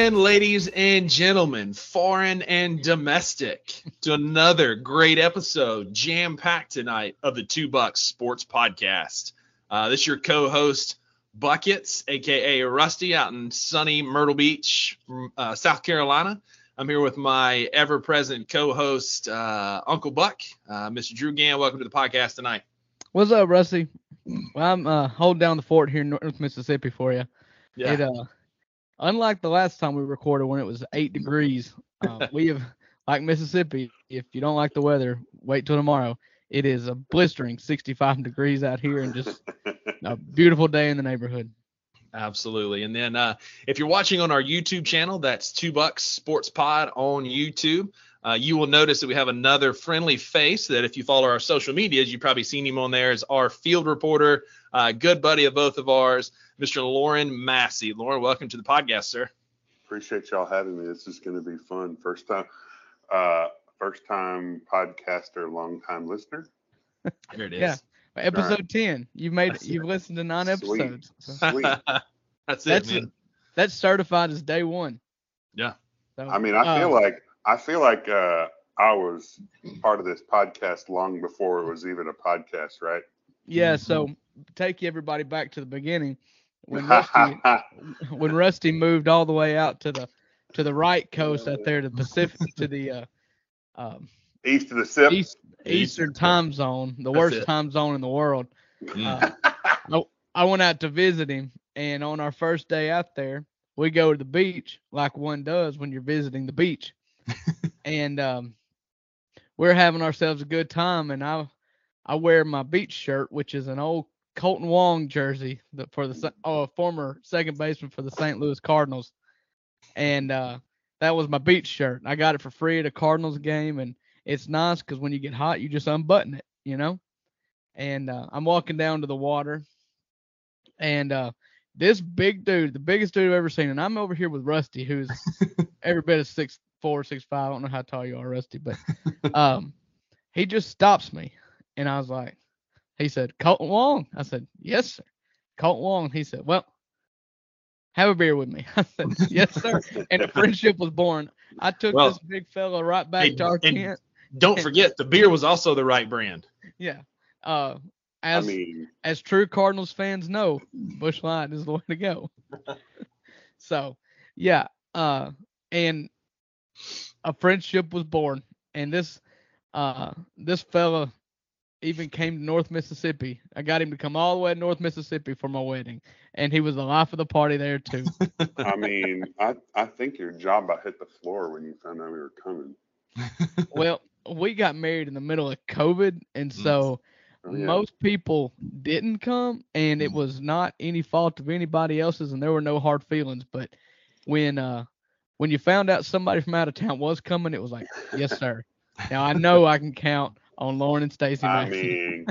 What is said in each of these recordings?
in, ladies and gentlemen, foreign and domestic, to another great episode, jam packed tonight of the Two Bucks Sports Podcast. Uh, this is your co-host Buckets, aka Rusty, out in sunny Myrtle Beach, uh, South Carolina. I'm here with my ever-present co-host uh, Uncle Buck, uh, Mr. Drew Gann. Welcome to the podcast tonight. What's up, Rusty? Well, I'm uh, holding down the fort here in North Mississippi for you. Yeah. It, uh, unlike the last time we recorded when it was eight degrees, uh, we have like Mississippi. If you don't like the weather, wait till tomorrow. It is a blistering 65 degrees out here and just a beautiful day in the neighborhood. Absolutely. And then uh, if you're watching on our YouTube channel, that's Two Bucks Sports Pod on YouTube. Uh, you will notice that we have another friendly face that if you follow our social medias, you've probably seen him on there as our field reporter, uh, good buddy of both of ours, Mr. Lauren Massey. Lauren, welcome to the podcast, sir. Appreciate y'all having me. This is going to be fun. First time, uh, first time podcaster, long time listener. Here it is. Yeah. Episode Right. 10. You've made That's you've listened to nine Sweet. episodes. So Sweet. That's it, That's man. that's certified as day one. Yeah. So, I mean, I feel uh, like I feel like uh, I was part of this podcast long before it was even a podcast, right? Yeah, so take everybody back to the beginning when Rusty when Rusty moved all the way out to the to the right coast out there to the Pacific to the uh, um, East of the Sip. east eastern time zone, the That's worst it. time zone in the world. Mm. Uh, I went out to visit him, and on our first day out there, we go to the beach like one does when you're visiting the beach, and um, we're having ourselves a good time. And I I wear my beach shirt, which is an old Kolten Wong jersey that for the oh a former second baseman for the St. Louis Cardinals, and uh, that was my beach shirt. I got it for free at a Cardinals game, and it's nice because when you get hot, you just unbutton it, you know. And uh, I'm walking down to the water, and uh, this big dude, the biggest dude I've ever seen, and I'm over here with Rusty, who's every bit of six four, six five. I don't know how tall you are, Rusty, but um, he just stops me, and I was like, he said, Kolten Wong. I said, yes, sir. Kolten Wong. He said, well, have a beer with me. I said, yes, sir. And a friendship was born. I took Well, this big fella right back to our tent. Don't forget, the beer was also the right brand. Yeah. Uh, I as mean, as true Cardinals fans know, Busch Light is the way to go. so, yeah, uh, and a friendship was born, and this uh this fella even came to North Mississippi. I got him to come all the way to North Mississippi for my wedding, and he was the life of the party there too. I mean, I I think your job about hit the floor when you found out we were coming. well, we got married in the middle of COVID, and so Oh, yeah. most people didn't come and it was not any fault of anybody else's and there were no hard feelings but when uh when you found out somebody from out of town was coming it was like yes sir now i know i can count on lauren and stacy I mean,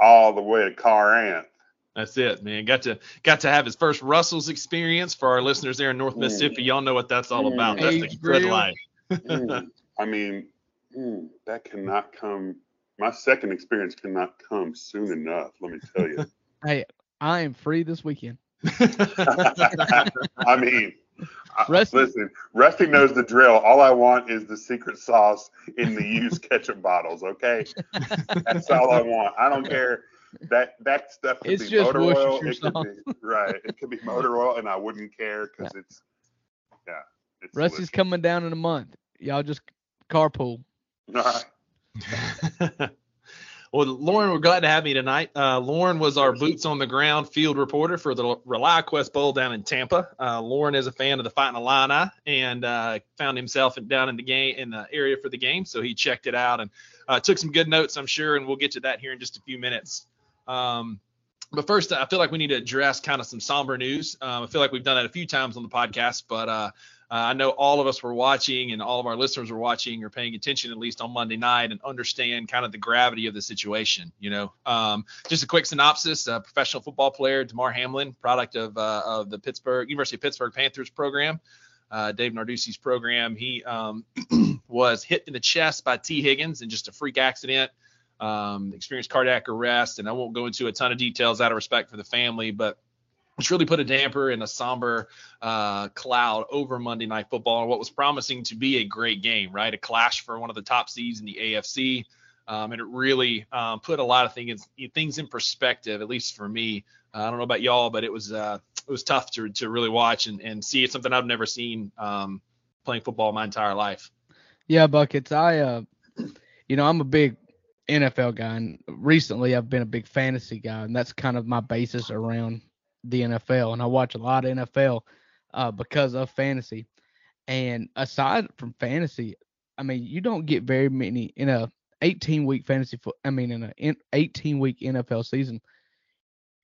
all the way to Car That's it, man. Got to got to have his first Russell's experience for our listeners there in North Mm. Mississippi. Y'all know what that's all Mm. about. That's the Aged good grill. life. Mm. I mean, mm, that cannot come. My second experience cannot come soon enough. Let me tell you. hey i am free this weekend I mean, I- Uh, Rusty- listen, Rusty knows the drill. All I want is the secret sauce in the used ketchup bottles. Okay, that's all I want. I don't care. That that stuff could It's be just motor oil. It could be right. It could be motor oil, and I wouldn't care because it's yeah. It's rusty's coming down in a month y'all just carpool delicious. All right. well, Lauren, we're glad to have you tonight. Uh, Lauren was our boots on the ground field reporter for the ReliaQuest Bowl down in Tampa. Uh, Lauren is a fan of the Fighting Illini and uh, found himself down in the game in the area for the game, so he checked it out and uh, took some good notes, I'm sure, and we'll get to that here in just a few minutes. Um, but first, I feel like we need to address kind of some somber news. Um, I feel like we've done that a few times on the podcast, but uh, I know all of us were watching and all of our listeners were watching or paying attention at least on Monday night and understand kind of the gravity of the situation. You know, um, just a quick synopsis: uh, professional football player Damar Hamlin, product of uh, of the Pittsburgh University of Pittsburgh Panthers program. Uh, Dave Narduzzi's program. He um, was hit in the chest by Tee Higgins in just a freak accident um, experienced cardiac arrest, and I won't go into a ton of details out of respect for the family, but which really put a damper and a somber uh, cloud over Monday Night Football and what was promising to be a great game, right? A clash for one of the top seeds in the AFC. Um, and it really um, put a lot of things things in perspective, at least for me. Uh, I don't know about y'all, but it was uh, it was tough to to really watch and, and see. It's something I've never seen um, playing football my entire life. Yeah, buckets. I uh, you know, I'm a big NFL guy, and recently I've been a big fantasy guy, and that's kind of my basis around the NFL. And I watch a lot of NFL uh, because of fantasy. And aside from fantasy, I mean, you don't get very many in a 18 week fantasy. Fo- I mean, in a 18 week NFL season,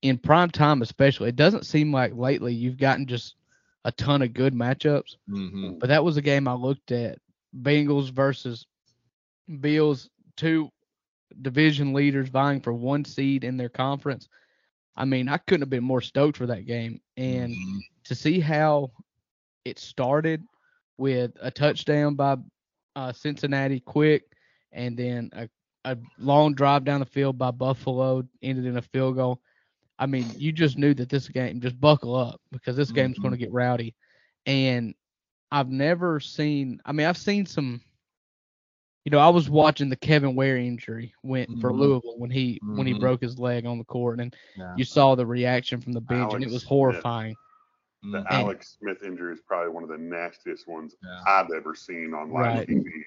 in prime time especially, it doesn't seem like lately you've gotten just a ton of good matchups. Mm-hmm. But that was a game I looked at: Bengals versus Bills, two division leaders vying for one seed in their conference. I mean, I couldn't have been more stoked for that game. And Mhm. to see how it started with a touchdown by uh, Cincinnati quick, and then a, a long drive down the field by Buffalo ended in a field goal. I mean, you just knew that this game just buckle up because this game's going to get rowdy. And I've never seen. I mean, I've seen some. You know, I was watching the Kevin Ware injury went for Mhm. Louisville when he when he Mhm. broke his leg on the court, and Yeah. you saw the reaction from the bench, and it Alex was Smith. horrifying. The Mhm. Alex Smith injury is probably one of the nastiest ones Yeah. I've ever seen on live Right. TV.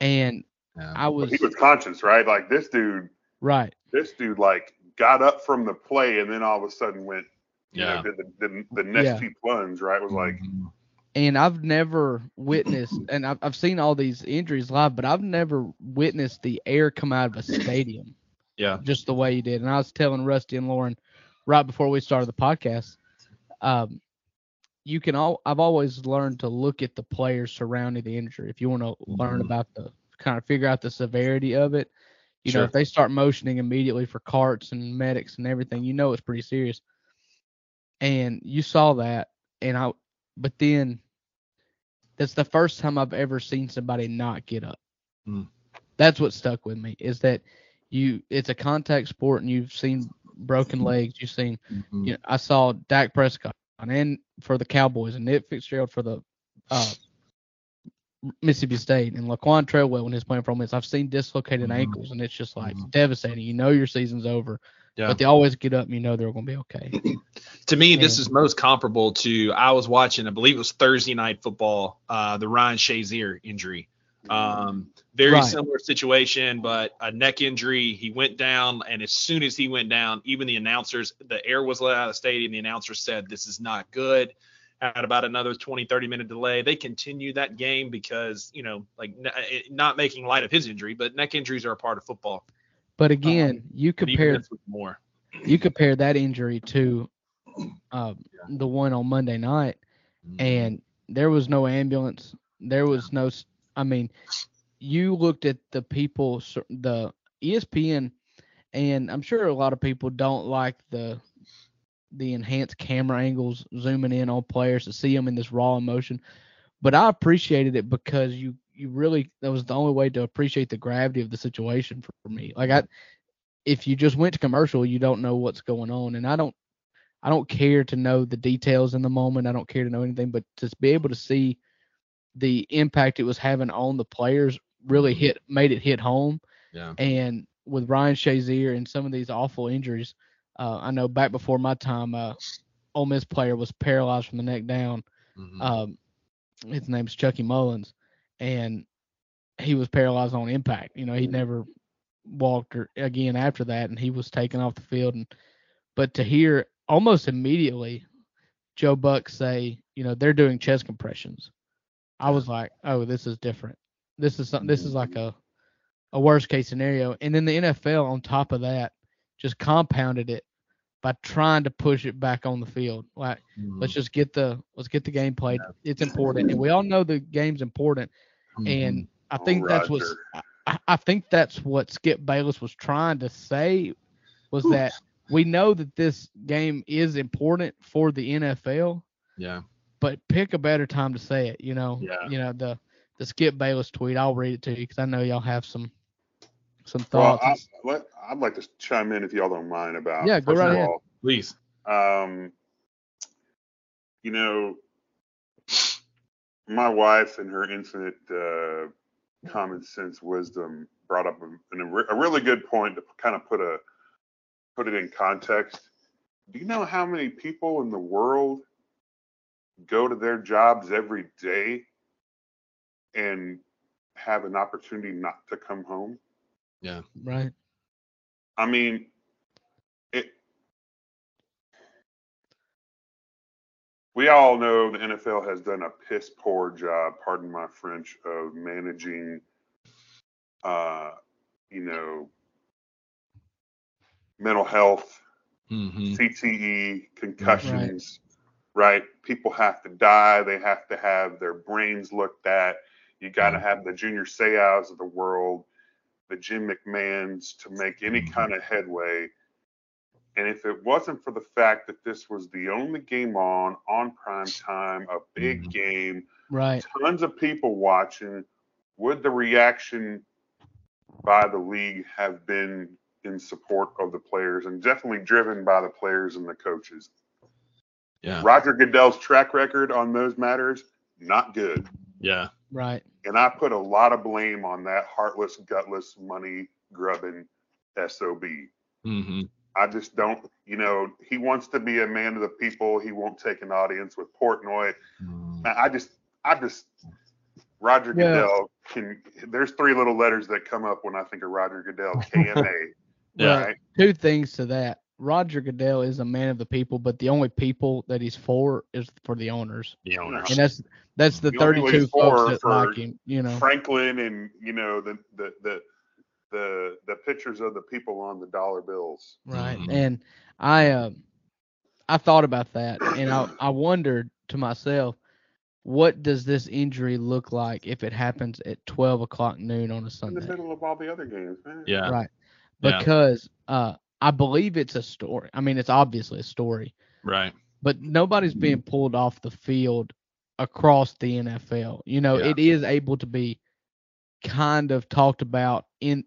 And Yeah. I But was he was conscious, right? Like this dude, right. this dude, like got up from the play and then all of a sudden went, you Yeah. know, did the the, the Nestea plunge, right? Was like, Mhm. And I've never witnessed, and I've, I've seen all these injuries live, but I've never witnessed the air come out of a stadium yeah. just the way you did. And I was telling Rusty and Lauren right before we started the podcast, um, you can all I've always learned to look at the players surrounding the injury. If you want to learn Mhm. about the kind of figure out the severity of it, you know, if they start motioning immediately for carts and medics and everything, you know it's pretty serious. And you saw that, and I, but then that's the first time I've ever seen somebody not get up. Mm. That's what stuck with me is that you it's a contact sport and you've seen broken legs, you've seen Mhm. you know, I saw Dak Prescott and for the Cowboys and Nick Fitzgerald for the uh, Mississippi State and Laquan Treadwell when he's playing for Ole Miss. I've seen dislocated Mhm. ankles and it's just like Mhm. devastating. You know your season's over, Yeah. but they always get up and you know they're going to be okay. to me, this is most comparable to I was watching, I believe it was Thursday night football, uh, the Ryan Shazier injury. Um, very Right. similar situation, but a neck injury. He went down, and as soon as he went down, even the announcers, the air was let out of the stadium. The announcer said, This is not good. Had about another 20, 30 minute delay. They continued that game because, you know, like n- eh, not making light of his injury, but neck injuries are a part of football. But again, you compare more. you compare that injury to uh, the one on Monday night, and there was no ambulance. There was no. I mean, you looked at the people, the ESPN, and I'm sure a lot of people don't like the the enhanced camera angles zooming in on players to see them in this raw emotion. But I appreciated it because you you really that was the only way to appreciate the gravity of the situation for, for me. Like I, if you just went to commercial, you don't know what's going on, and I don't I don't care to know the details in the moment. I don't care to know anything, but to be able to see the impact it was having on the players really hit made it hit home. Yeah. And with Ryan Shazier and some of these awful injuries, uh, I know back before my time, uh, Ole Miss player was paralyzed from the neck down. Mhm. Um, his name's Chucky Mullins, and he was paralyzed on impact. You know, he never walked or, again after that, and he was taken off the field. And but to hear almost immediately Joe Buck say, you know, they're doing chest compressions, I was like, oh, this is different. This is something. This is like a a worst case scenario. And then the NFL on top of that just compounded it by trying to push it back on the field. Like Mhm. let's just get the let's get the game played. It's important, and we all know the game's important. And I Oh, think that's what I, I think that's what Skip Bayless was trying to say was that we know that this game is important for the NFL, yeah. but pick a better time to say it. You know, Yeah. you know the the Skip Bayless tweet. I'll read it to you because I know y'all have some some Well, thoughts. I, let, I'd like to chime in if y'all don't mind about. Yeah, go right ahead. all, Please. Um, you know, my wife and her infinite uh, common sense wisdom brought up a, a really good point to kind of put a put it in context. Do you know how many people in the world go to their jobs every day and have an opportunity not to come home? Yeah. Right. I mean, We all know the NFL has done a piss poor job, pardon my French, of managing, uh, you know, mental health, Mm-hmm. CTE, concussions, right. People have to die. They have to have their brains looked at. You got to Mhm. have the Junior Seau's of the world, the Jim McMahons to make any Mhm. kind of headway. And if it wasn't for the fact that this was the only game on, on prime time, a big Mhm. game, Right. tons of people watching, would the reaction by the league have been in support of the players and definitely driven by the players and the coaches? Yeah. Roger Goodell's track record on those matters, not good. Yeah. Right. And I put a lot of blame on that heartless, gutless, money grubbing SOB. Mm-hmm. I just don't, you know, he wants to be a man of the people. He won't take an audience with Portnoy. Mm-hmm. I I just, I just, Roger Yeah. Goodell can. There's three little letters that come up when I think of Roger Goodell. KMA, Yeah. right? Two things to that. Roger Goodell is a man of the people, but the only people that he's for is for the owners, The owners. and that's that's the The 32 he's folks that for like him. You know. Franklin and you know the the the the the pictures of the people on the dollar bills. Right. Mhm. And I uh, I thought about that and I, I wondered to myself, what does this injury look like if it happens at twelve o'clock noon on a Sunday? In the Sunday? middle of all the other games, man. Yeah. Right. Yeah. Because uh I believe it's a story. I mean it's obviously a story, Right. but nobody's being pulled off the field across the NFL. You know, Yeah. it is able to be kind of talked about in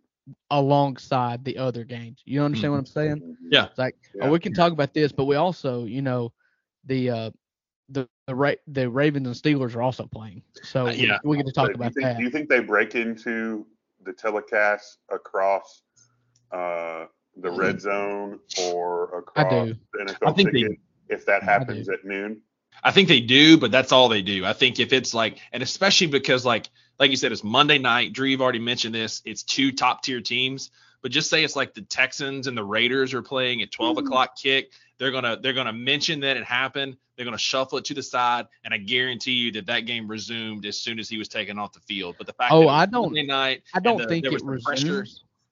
alongside the other games. You understand what I'm saying? Mhm. Yeah. It's like, Yeah. oh, we can talk about this, but we also, you know, the uh the the Ra- the Ravens and Steelers are also playing, so Uh, yeah. we, we get to talk But about do think, that. Do you think they break into the telecast across uh, the red zone or across do. the NFL I think they- ticket if that happens at noon? I think they do, but that's all they do. I think if it's like, and especially because like, like you said, it's Monday night. Drew, you've already mentioned this. It's two top tier teams, but just say it's like the Texans and the Raiders are playing at 12 Mhm. o'clock kick. They're gonna they're gonna mention that it happened. They're gonna shuffle it to the side, and I guarantee you that that game resumed as soon as he was taken off the field. But the fact Oh, that I don't- Monday night, I don't the- think there it was pressure.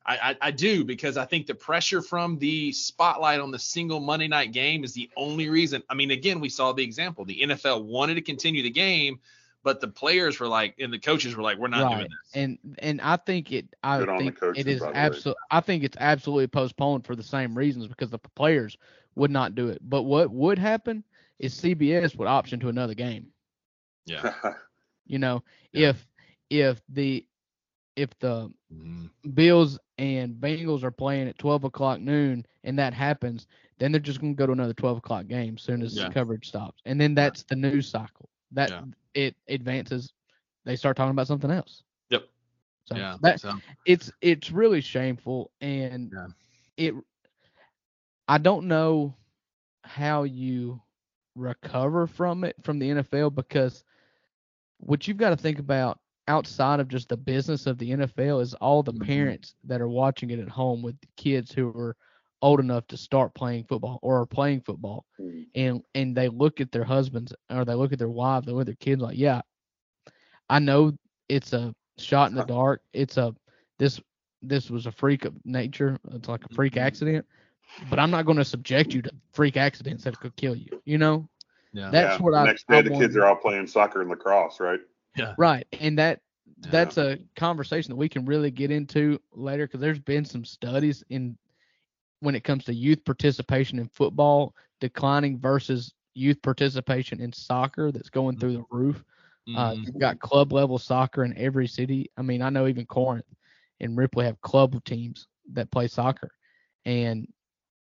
Resumes. I, I, I do because I think the pressure from the spotlight on the single Monday night game is the only reason. I mean, again, we saw the example. The NFL wanted to continue the game, but the players were like, and the coaches were like, we're not right. doing this. And and I think it I Good think coaches, it is by the way. absolutely I think it's absolutely postponed for the same reasons because the players would not do it. But what would happen is CBS would option to another game. Yeah. You know, Yeah. if if the if the Mhm. Bills and Bengals are playing at 12 o'clock noon and that happens, then they're just going to go to another 12 o'clock game as soon as Yeah. the coverage stops. And then that's the news cycle. That Yeah. it advances. They start talking about something else. Yep. So yeah. that so, it's it's really shameful and Yeah. it I don't know how you recover from it from the NFL because what you've got to think about outside of just the business of the NFL is all the Mhm. parents that are watching it at home with the kids who are old enough to start playing football or are playing football Mhm. and and they look at their husbands or they look at their wives, they look at their kids like, yeah, I know it's a shot in the dark. It's a this this was a freak of nature. It's like a freak Mhm. accident, but I'm not going to subject you to freak accidents that could kill you. You know, yeah. that's Yeah, what the I. Next day, I the kids are all playing soccer and lacrosse, right? Yeah. right, and that Yeah. that's a conversation that we can really get into later because there's been some studies in when it comes to youth participation in football declining versus youth participation in soccer that's going through the roof. Uh, Mhm. you've got club level soccer in every city. I mean, I know even Corinth and Ripley have club teams that play soccer, and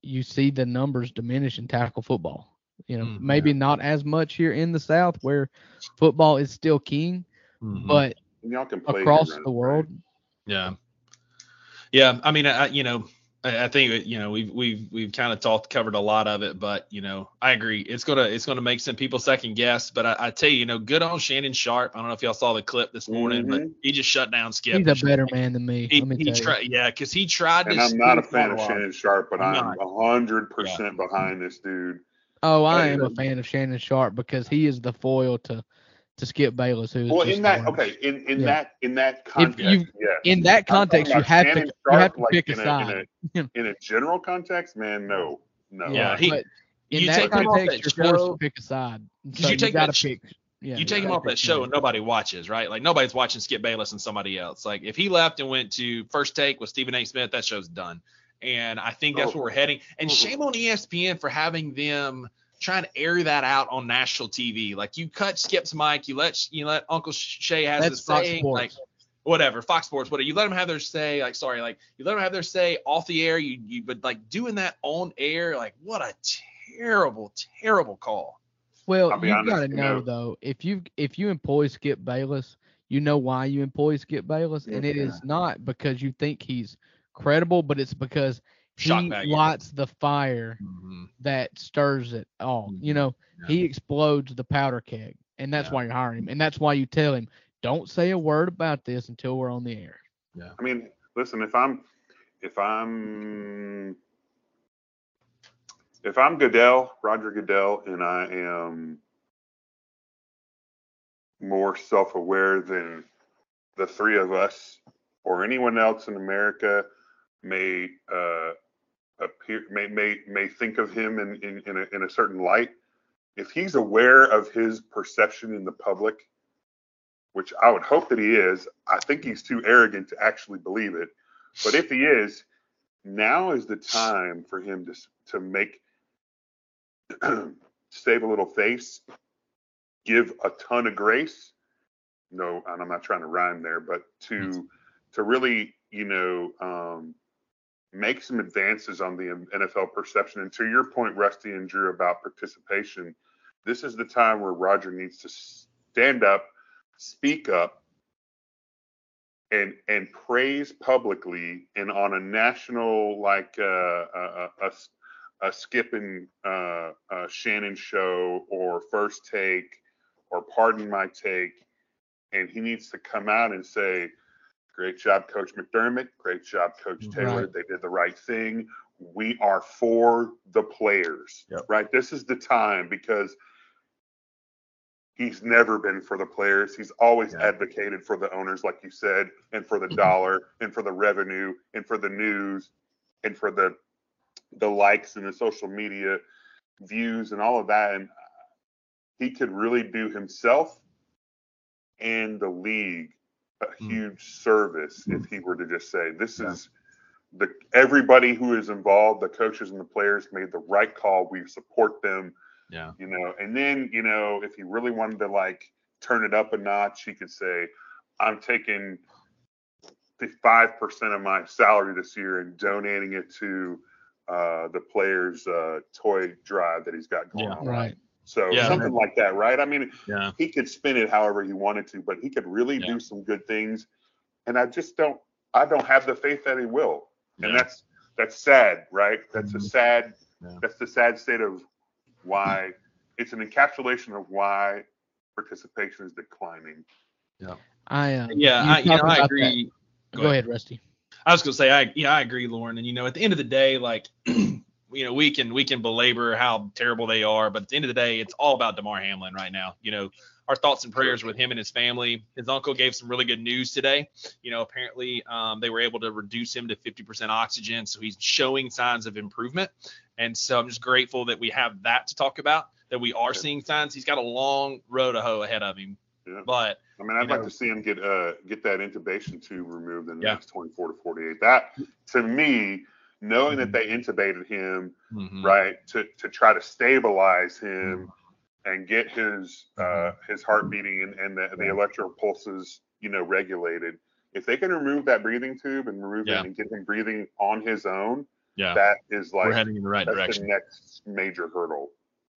you see the numbers diminish in tackle football. You know, Mm, maybe not as much here in the South where football is still king, Mhm. but y'all can play across the world, Yeah. Yeah. I mean, I, you know, I, I think you know we've we've we've kind of talked covered a lot of it, but you know, I agree. It's gonna it's gonna make some people second guess. But I, I tell you, you know, good on Shannon Sharpe. I don't know if y'all saw the clip this morning, but Mhm. he just shut down Skip. he's a better man than me. He, let me he tell tried, yeah, because he tried And to. I'm not a fan of. Shannon Sharpe, but I'm I'm a hundred percent behind this dude. Oh, I am a fan of Shannon Sharpe because he is the foil to to Skip Bayless, who is Well, in that worst. okay, in in Yeah. that in that context, you- yes. In that context, you about have to Shannon you have Sharp, to like, pick a in side. In a, in a general context, man, no, no. Yeah, he- but in you that take him off context, that you're forced show- to pick a side. 'Cause So you take gotta that pick. Yeah, you take him off that show and nobody watches, right? Like nobody's watching Skip Bayless and somebody else. Like if he left and went to First Take with Stephen A. Smith, that show's done. And I think that's Oh. where we're heading. And Mhm. shame on ESPN for having them trying to air that out on national TV. Like you cut Skip's mic, you let you let Uncle Shay has That's his Fox say, Sports. like whatever, Fox Sports, whatever. You let them have their say, like sorry, like you let them have their say off the air. You you but like doing that on air, like what a terrible, terrible call. Well, you've honest, got to you know know- though, if you if you employ Skip Bayless, you know why you employ Skip Bayless, and it is not because you think he's credible, but it's because Shock he value. lights the fire Mhm. that stirs it all. You Mhm. know, Yeah. he explodes the powder keg, and that's Yeah. why you're hiring him, and that's why you tell him, don't say a word about this until we're on the air. Yeah. I mean, listen, if I'm if I'm if I'm Goodell, Roger Goodell, and I am more self-aware than the three of us or anyone else in America may uh, appear may may may think of him in in in a, in a certain light. If he's aware of his perception in the public, which I would hope that he is, I think he's too arrogant to actually believe it. But if he is, now is the time for him to to make save a little face, give a ton of grace. No, and I'm not trying to rhyme there, but to to really, you know, um, make some advances on the NFL perception. And to your point, Rusty and Drew, about participation, this is the time where Roger needs to stand up, speak up, and and praise publicly and on a national like uh, a, a, a skipping uh, uh, Shannon show or first take or pardon my take, and he needs to come out and say, "Great job, Coach McDermott. Great job, Coach mm-hmm. Taylor. Right. They did the right thing. We are for the players, Yep. right? This is the time because." He's never been for the players. He's always Yeah. advocated for the owners, like you said, and for the mm-hmm. dollar, and for the revenue, and for the news, and for the the likes and the social media views and all of that. And he could really do himself and the league a Mm. huge service if he were to just say, "This Yeah. is the everybody who is involved, the coaches and the players made the right call. We support them." Yeah. you know and then you know if he really wanted to like turn it up a notch he could say i'm taking five percent of my salary this year and donating it to uh, the players uh, toy drive that he's got going Yeah. on Right. So Yeah. something like that right i mean Yeah. he could spin it however he wanted to but he could really Yeah. do some good things and i just don't i don't have the faith that he will and that's that's sad right that's a Mhm. sad Yeah. that's the sad state of why it's an encapsulation of why participation is declining Yeah, I um, Yeah, I, you know, I agree. that. Go, ahead. Rusty. I was gonna say, I yeah, I agree, Lauren. And you know, at the end of the day, like, you know, we can we can belabor how terrible they are, but at the end of the day, it's all about Damar Hamlin right now. You know, our thoughts and prayers with him and his family. His uncle gave some really good news today. You know, apparently um, they were able to reduce him to 50% oxygen, so he's showing signs of improvement. And so I'm just grateful that we have that to talk about. That we are seeing signs. He's got a long road to hoe ahead of him, Yeah. but I mean, I'd like know- to see him get uh get that intubation tube removed in the Yeah. next 24 to 48. That to me, knowing that they intubated him mhm, right to to try to stabilize Mm-hmm. him and get his uh his heart beating and, and the, the Yeah. electro pulses you know regulated. If they can remove that breathing tube and remove Yeah. it and get him breathing on his own, yeah, that is like we're heading in the right that's direction. the next major hurdle.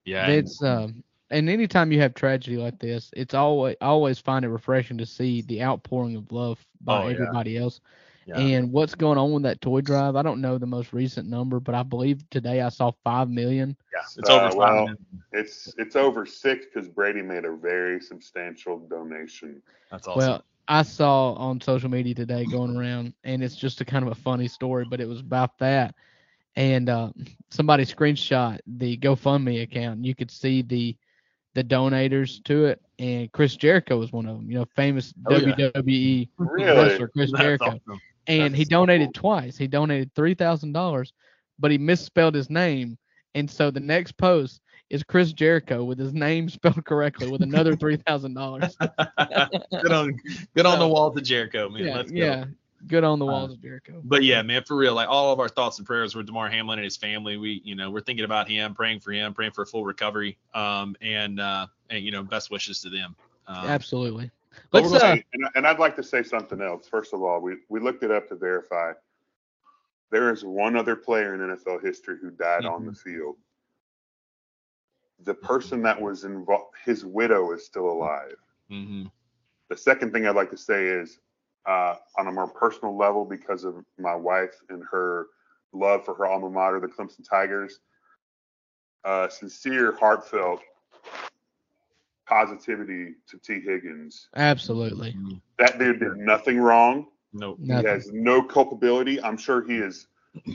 Yeah. It's um, and anytime you have tragedy like this, it's always I always find it refreshing to see the outpouring of love by Oh, yeah. everybody else. Yeah. And what's going on with that toy drive? I don't know the most recent number, but I believe today I saw five million. yeah. It's Uh, over five well, million. It's it's over six because Brady made a very substantial donation. That's awesome. Well, I saw on social media today going around, and it's just a kind of a funny story, but it was about that. And uh, somebody screenshot the GoFundMe account, and you could see the the donators to it, and Chris Jericho was one of them. You know, famous Oh, yeah. WWE Really? wrestler Chris That's Jericho, awesome. And he That's so donated cool. twice. He donated three thousand dollars, but he misspelled his name, and so the next post is Chris Jericho with his name spelled correctly with another three thousand dollars. good on good on the So, wall to Jericho, man. yeah, Let's go. yeah. Good on the Uh, walls of Jericho. But yeah, man, for real, like all of our thoughts and prayers were Damar Hamlin and his family. We, you know, we're thinking about him, praying for him, praying for a full recovery, um, and uh, and you know, best wishes to them. Um, Absolutely. But Let's we're uh, and, and I'd like to say something else. First of all, we, we looked it up to verify. There is one other player in NFL history who died on the field. The person that was involved, his widow is still alive. mhm. The second thing I'd like to say is, uh, on a more personal level, because of my wife and her love for her alma mater, the Clemson Tigers, uh, sincere, heartfelt positivity to Tee Higgins. absolutely. That dude did nothing wrong. Nope. Nothing. He has no culpability. I'm sure he is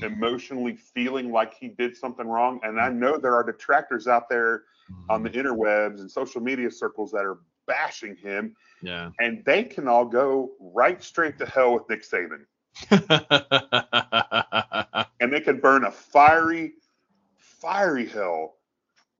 emotionally feeling like he did something wrong. And I know there are detractors out there on the interwebs and social media circles that are bashing him, Yeah. and they can all go right straight to hell with Nick Saban. And they can burn a fiery, fiery hell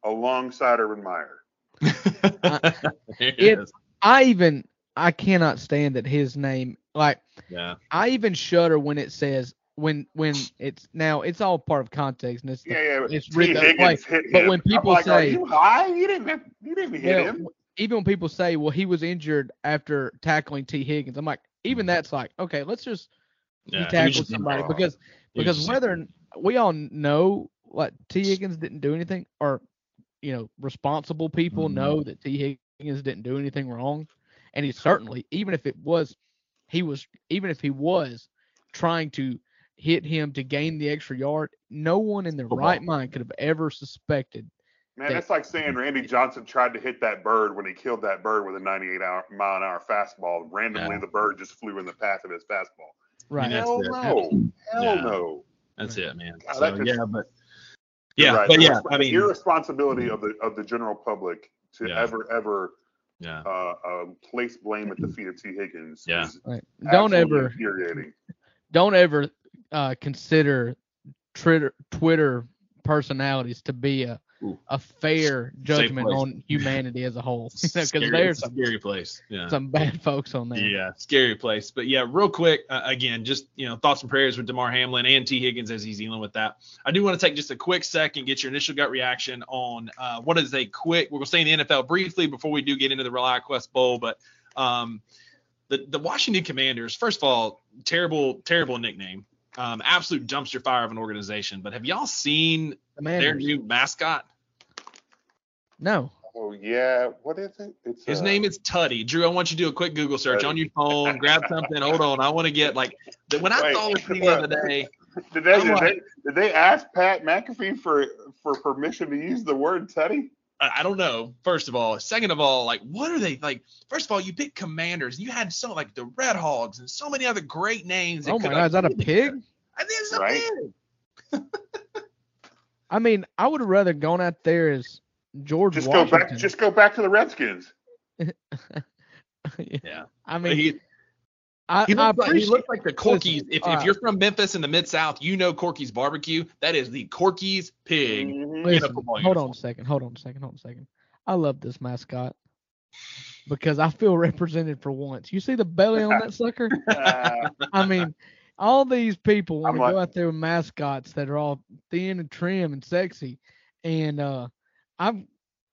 alongside Urban Meyer. There it It- is. I even I cannot stand that his name like yeah. I even shudder when it says when when it's now it's all part of context and it's the- Yeah, yeah. it's T. written that way. Higgins hit but him. when I'm people like, are say- you high? You didn't. Have, you didn't hit Well, him. even when people say, well, he was injured after tackling Tee Higgins, I'm like, even hmm. that's like, okay, let's just Yeah. he He tackled just somebody involved. because because whether we all know like Tee Higgins didn't do anything, or you know, responsible people Mhm. know that Tee Higgins didn't do anything wrong, and he certainly, even if it was, he was, even if he was trying to hit him to gain the extra yard, no one in their Football. right mind could have ever suspected. Man, that- that's like saying Randy Johnson tried to hit that bird when he killed that bird with a 98 hour, mile an hour fastball. Randomly, Yeah. the bird just flew in the path of his fastball. Right. that's Hell it. no. Hell Yeah. no. That's it, man. God, So, just- yeah, but You're yeah, right. but yeah, resp- I mean, irresponsibility of the of the general public to Yeah. ever ever yeah, uh, uh, place blame at the feet of Tee Higgins Yeah. is Right. Don't ever infuriating. don't ever uh, consider Twitter Twitter personalities to be a Ooh. a fair judgment on humanity as a whole. Because there's a scary place. Yeah. some bad folks on there. Yeah, scary place. But yeah, real quick, uh, again, just you know, thoughts and prayers with Damar Hamlin and Tee Higgins as he's dealing with that. I do want to take just a quick second, get your initial gut reaction on uh, what is a quick. We're gonna stay in the NFL briefly before we do get into the ReliaQuest Bowl, but um, the the Washington Commanders. First of all, terrible, terrible nickname. Um, absolute dumpster fire of an organization. But have y'all seen the their new mascot? No. Oh yeah, what is it? It's His uh, name is Tuddy. Drew, I want you to do a quick Google search Tuddy. on your phone. grab something. Hold on. I want to get like when I Wait, saw this thing the other day. Did they, did, like- they did they ask Pat McAfee for for permission to use the word Teddy? I I don't know. First of all, second of all, like what are they like? First of all, you picked Commanders. You had so like the Red Hogs and so many other great names. Oh my god, is that a pig? I think it's a Right? pig. I mean, I would have rather gone out there as George Just go back. Just go back to the Redskins. Yeah. I mean, he, I, he, I looks like, he looks like the Corky's. If, if you're from Memphis in the Mid South, you know Corky's barbecue. That is the Corky's pig. Mhm. in a Listen, football hold on a second. Hold on a second. Hold on a second. I love this mascot because I feel represented for once. You see the belly on that sucker? Uh, I mean, all these people want to like- go out there with mascots that are all thin and trim and sexy, and uh, I'm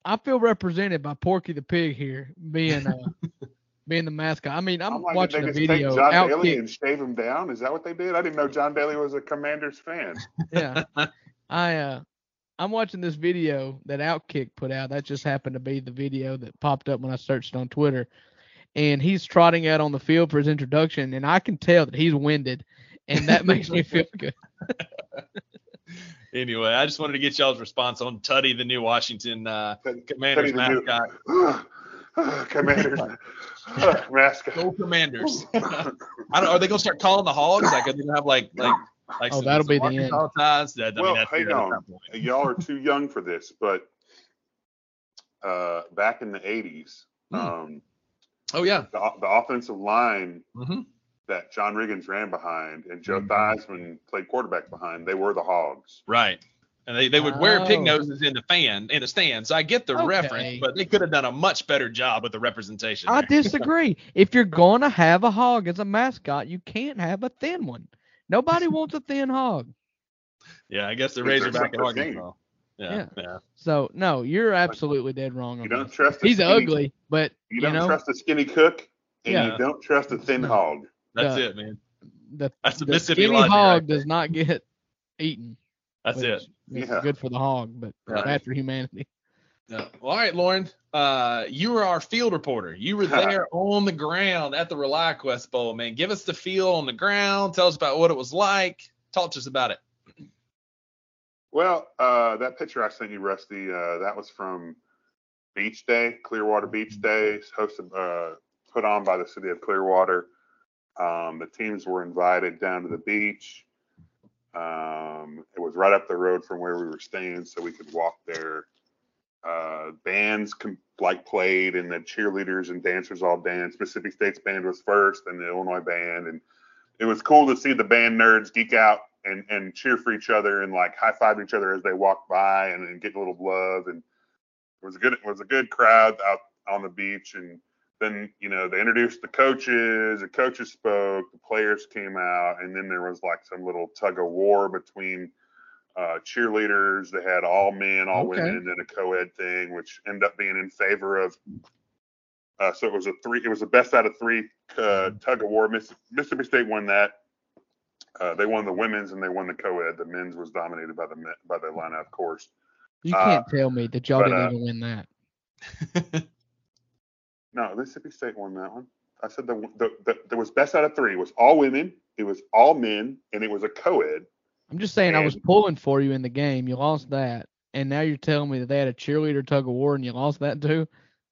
I feel represented by Porky the Pig here being uh, being the mascot. I mean, I'm, I'm like, watching a video. John Daly Outkick, and shave him down? Is that what they did? I didn't know John Daly was a Commanders fan. yeah. I uh, I'm watching this video that Outkick put out. That just happened to be the video that popped up when I searched on Twitter. And he's trotting out on the field for his introduction, and I can tell that he's winded, and that makes me feel good. Anyway, I just wanted to get y'all's response on Tuddy, the new Washington uh, Commanders Teddy the new- mascot. Commanders mascot. Go Commanders. I don't, are they gonna start calling the Hogs? Like, are they gonna have like like like Oh, some, that'll some be the end. ties? That, I Well, mean, that's hang the end on. point. Y'all are too young for this, but uh, back in the 80s, Hmm. um, Oh yeah. the, the offensive line hmm that John Riggins ran behind and Joe Mhm. Theismann played quarterback behind, they were the Hogs. Right. And they, they would wear pig Oh. noses in the fan in the stands. I get the Okay. reference, but they could have done a much better job with the representation. I disagree. if you're going to have a hog as a mascot, you can't have a thin one. Nobody wants a thin hog. Yeah, I guess the Razorback at such. Arkansas. Yeah, yeah. So no, you're absolutely dead wrong You don't that. trust a He's skinny, ugly, but You you, don't know trust a skinny cook, and Yeah. you don't trust a thin hog. That's Yeah. it, man. the, That's the the Mississippi skinny logic hog right does not get eaten. That's it. Yeah. good for the hog, but Right. bad for humanity. Yeah. Well, all right, Lauren. Uh, you were our field reporter. You were there on the ground at the ReliaQuest Bowl, man. Give us the feel on the ground. Tell us about what it was like. Talk to us about it. Well, uh, that picture I sent you, Rusty, uh, that was from Beach Day, Clearwater Beach Day, hosted, uh, put on by the city of Clearwater. Um, the teams were invited down to the beach. Um, it was right up the road from where we were staying, so we could walk there. Uh, bands com- like played, and the cheerleaders and dancers all danced. Mississippi State's band was first, and the Illinois band, and it was cool to see the band nerds geek out and and cheer for each other and like high five each other as they walked by and, and get a little love and it was a good it was a good crowd out on the beach and then you know they introduced the coaches the coaches spoke the players came out and then there was like some little tug of war between uh, cheerleaders they had all men all Okay. women and then a co-ed thing which ended up being in favor of uh, so it was a three it was the best out of three uh, tug of war Miss, mississippi state won that uh, they won the women's and they won the co-ed. The men's was dominated by the men, by the Atlanta, of course. You Uh, can't tell me that y'all but, didn't uh, even win that. No, Mississippi State won that one. I said the, the, the there was best out of three. It was all women, it was all men, and it was a co-ed. I'm just saying I was pulling for you in the game. You lost that. And now you're telling me that they had a cheerleader tug of war and you lost that too?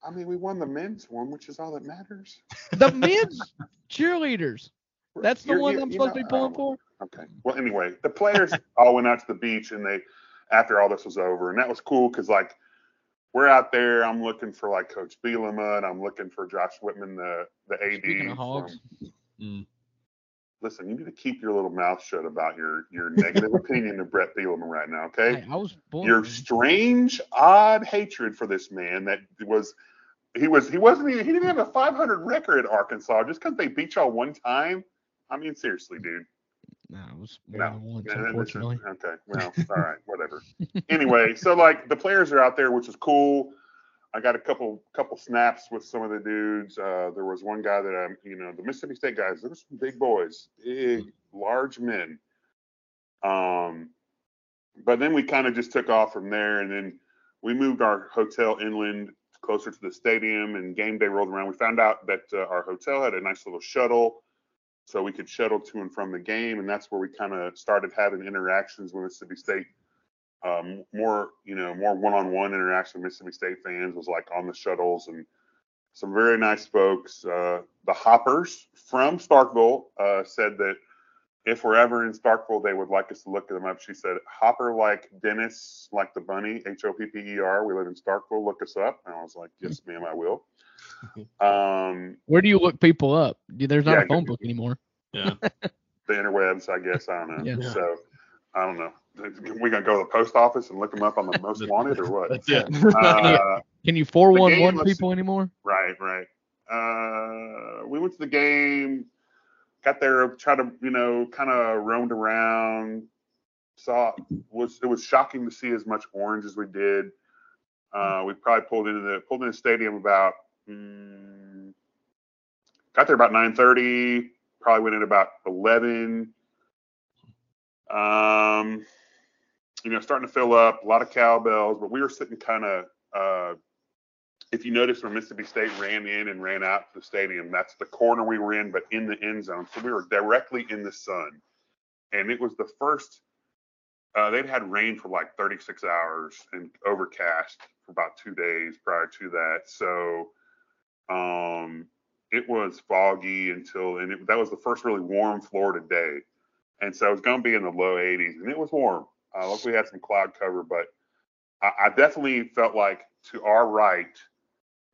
I mean, we won the men's one, which is all that matters. The men's cheerleaders. That's the You're- one you- I'm supposed to be pulling um, for? Okay. Well, anyway, the players all went out to the beach, and they after all this was over, and that was cool because like we're out there. I'm looking for like Coach Bielema, and I'm looking for Josh Whitman, the the AD. Speaking of hogs. from- Mm. listen, you need to keep your little mouth shut about your your negative opinion of Bret Bielema right now, okay? Hey, I was pulling Your you. strange, odd hatred for this man that was he was he wasn't even he didn't have a 500 record at Arkansas just because they beat y'all one time. I mean, seriously, dude. No, it was No, once, Yeah, that- that's- unfortunately. Okay, well, all right, whatever. Anyway, so like the players are out there, which is cool. I got a couple couple snaps with some of the dudes. Uh, there was one guy that I'm, you know, the Mississippi State guys. There were some big boys, big, large men. Um, but then we kind of just took off from there, and then we moved our hotel inland closer to the stadium. And game day rolled around. We found out that uh, our hotel had a nice little shuttle so we could shuttle to and from the game, and that's where we kind of started having interactions with Mississippi State. Um, more, you know, more one-on-one interaction with Mississippi State fans was like on the shuttles, and some very nice folks. Uh, the Hoppers from Starkville uh, said that if we're ever in Starkville, they would like us to look them up. She said, "Hopper like Dennis, like the bunny, H O P P E R. We live in Starkville. Look us up." And I was like, "Yes, ma'am, I will." Um, Where do you look people up? There's not Yeah, a phone book anymore. Yeah. the interwebs, I guess. I don't know. Yeah. So I don't know. We gonna go to the post office and look them up on the most wanted or what? That's it. Uh, Can you 411 game was- people anymore? right, right. Uh, we went to the game, got there, tried to, you know, kind of roamed around. Saw was it was shocking to see as much orange as we did. Uh, we probably pulled into the pulled in the stadium about mm, got there about 9:30. Probably went in about 11. Um, you know, starting to fill up, a lot of cowbells, but we were sitting kind of. Uh, if you notice, when Mississippi State ran in and ran out to the stadium, that's the corner we were in, but in the end zone. So we were directly in the sun, and it was the first. Uh, they'd had rain for like 36 hours and overcast for about two days prior to that. So um, it was foggy until, and it, that was the first really warm Florida day. And so it was going to be in the low 80s, and it was warm. Uh, luckily, we had some cloud cover, but I, I definitely felt like to our right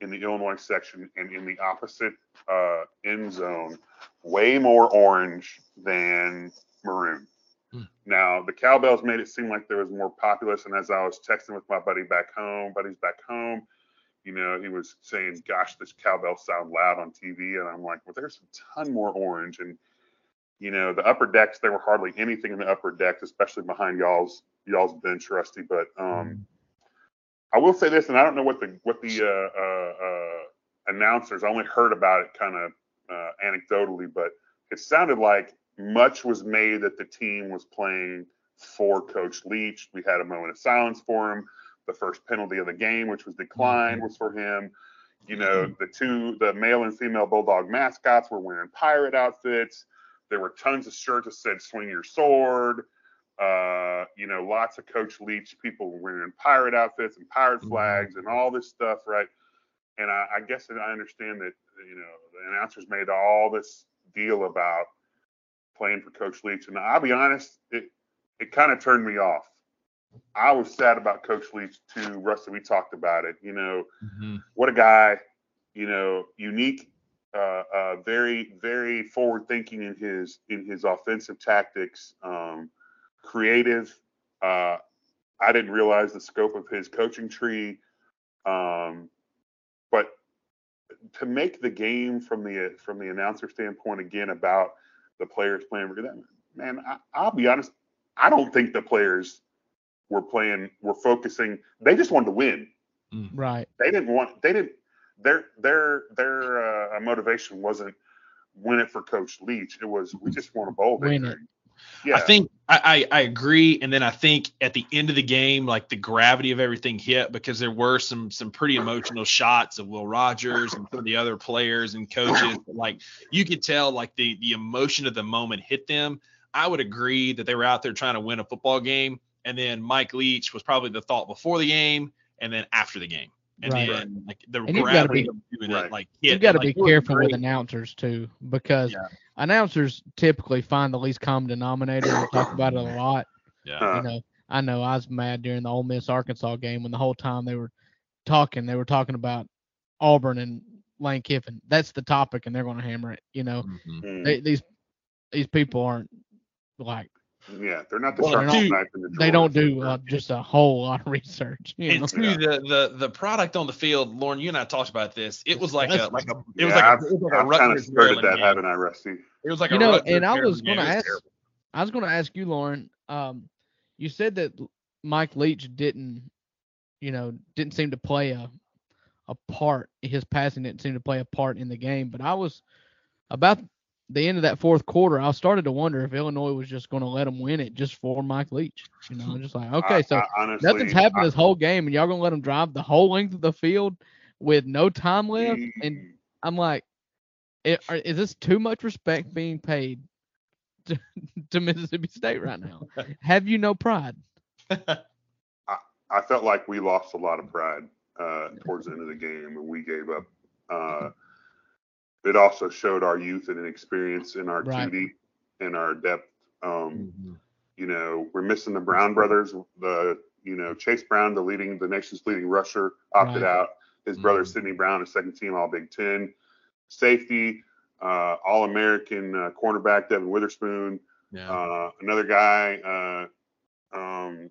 in the Illinois section and in the opposite uh, end zone, way more orange than maroon. Hmm. Now, the cowbells made it seem like there was more populace. And as I was texting with my buddy back home, buddy's back home, you know, he was saying, gosh, this cowbell sound loud on TV. And I'm like, well, there's a ton more orange. And, you know, the upper decks, there were hardly anything in the upper decks, especially behind y'all's y'all's bench, Rusty. But um, I will say this, and I don't know what the what the uh, uh, uh, announcers. I only heard about it kind of uh, anecdotally, but it sounded like much was made that the team was playing for Coach Leach. We had a moment of silence for him. The first penalty of the game, which was declined, was for him. You know, the two, the male and female Bulldog mascots were wearing pirate outfits. There were tons of shirts that said "Swing Your Sword." Uh, you know, lots of Coach Leach people were wearing pirate outfits and pirate Mhm. flags and all this stuff, right? And I, I guess that I understand that you know the announcers made all this deal about playing for Coach Leach, and I'll be honest, it it kind of turned me off. I was sad about Coach Leach too, Rusty. We talked about it. You know, Mhm. what a guy, you know, unique, uh, uh, very, very forward thinking in his in his offensive tactics, um, creative. Uh, I didn't realize the scope of his coaching tree, um, but to make the game from the from the announcer standpoint again about the players playing for them, man, I, I'll be honest, I don't think the players were playing were focusing. They just wanted to win Right. they didn't want they didn't their their their uh, motivation wasn't win it for Coach Leach. It was we just want a bowl Win victory. it. Yeah, I think I, I I agree, and then I think at the end of the game, like the gravity of everything hit because there were some some pretty emotional shots of Will Rogers and some of the other players and coaches. Like you could tell, like the the emotion of the moment hit them. I would agree that they were out there trying to win a football game, and then Mike Leach was probably the thought before the game and then after the game, and Right. then like the And you've gotta gravity be- of doing Right. it, like You've got to Like, be careful with announcers too, because Yeah. announcers typically find the least common denominator. We talk about it a lot. Yeah. Uh, You know, I know I was mad during the Ole Miss Arkansas game when the whole time they were talking, they were talking about Auburn and Lane Kiffin. That's the topic, and they're going to hammer it. You know, Mhm. mm, they, these these people aren't like yeah, they're not the Well, sharpest dude, knife in the they don't do uh, just a whole lot of research. You know? And two, the, the the product on the field, Lauren, you and I talked about this. It was like a like a it was Yeah, like I've, a, it was like a I've kind of Rutgers skirted Maryland that, game. haven't I, Rusty? It was like You a know, Rutgers and I was gonna ask- terrible. I was going to ask you, Lauren. Um, you said that Mike Leach didn't, you know, didn't seem to play a a part. His passing didn't seem to play a part in the game. But I was about the end of that fourth quarter. I started to wonder if Illinois was just going to let them win it just for Mike Leach. You know, just like okay, I- so I, honestly, nothing's happened I- this whole game, and y'all gonna let them drive the whole length of the field with no time left. And mm, I'm like, i- are- is this too much respect being paid to, to Mississippi State right now? Have you no pride? I felt like we lost a lot of pride uh, towards the end of the game, and we gave up. Uh, it also showed our youth and inexperience in our Right. QD and our depth. Um, Mhm. you know, we're missing the Brown brothers. The you know Chase Brown, the leading, the nation's leading rusher, opted Right. out. His brother Mhm. Sydney Brown, a second team All Big Ten safety, uh, All American uh, cornerback Devon Witherspoon. Yeah. Uh, another guy, uh, um,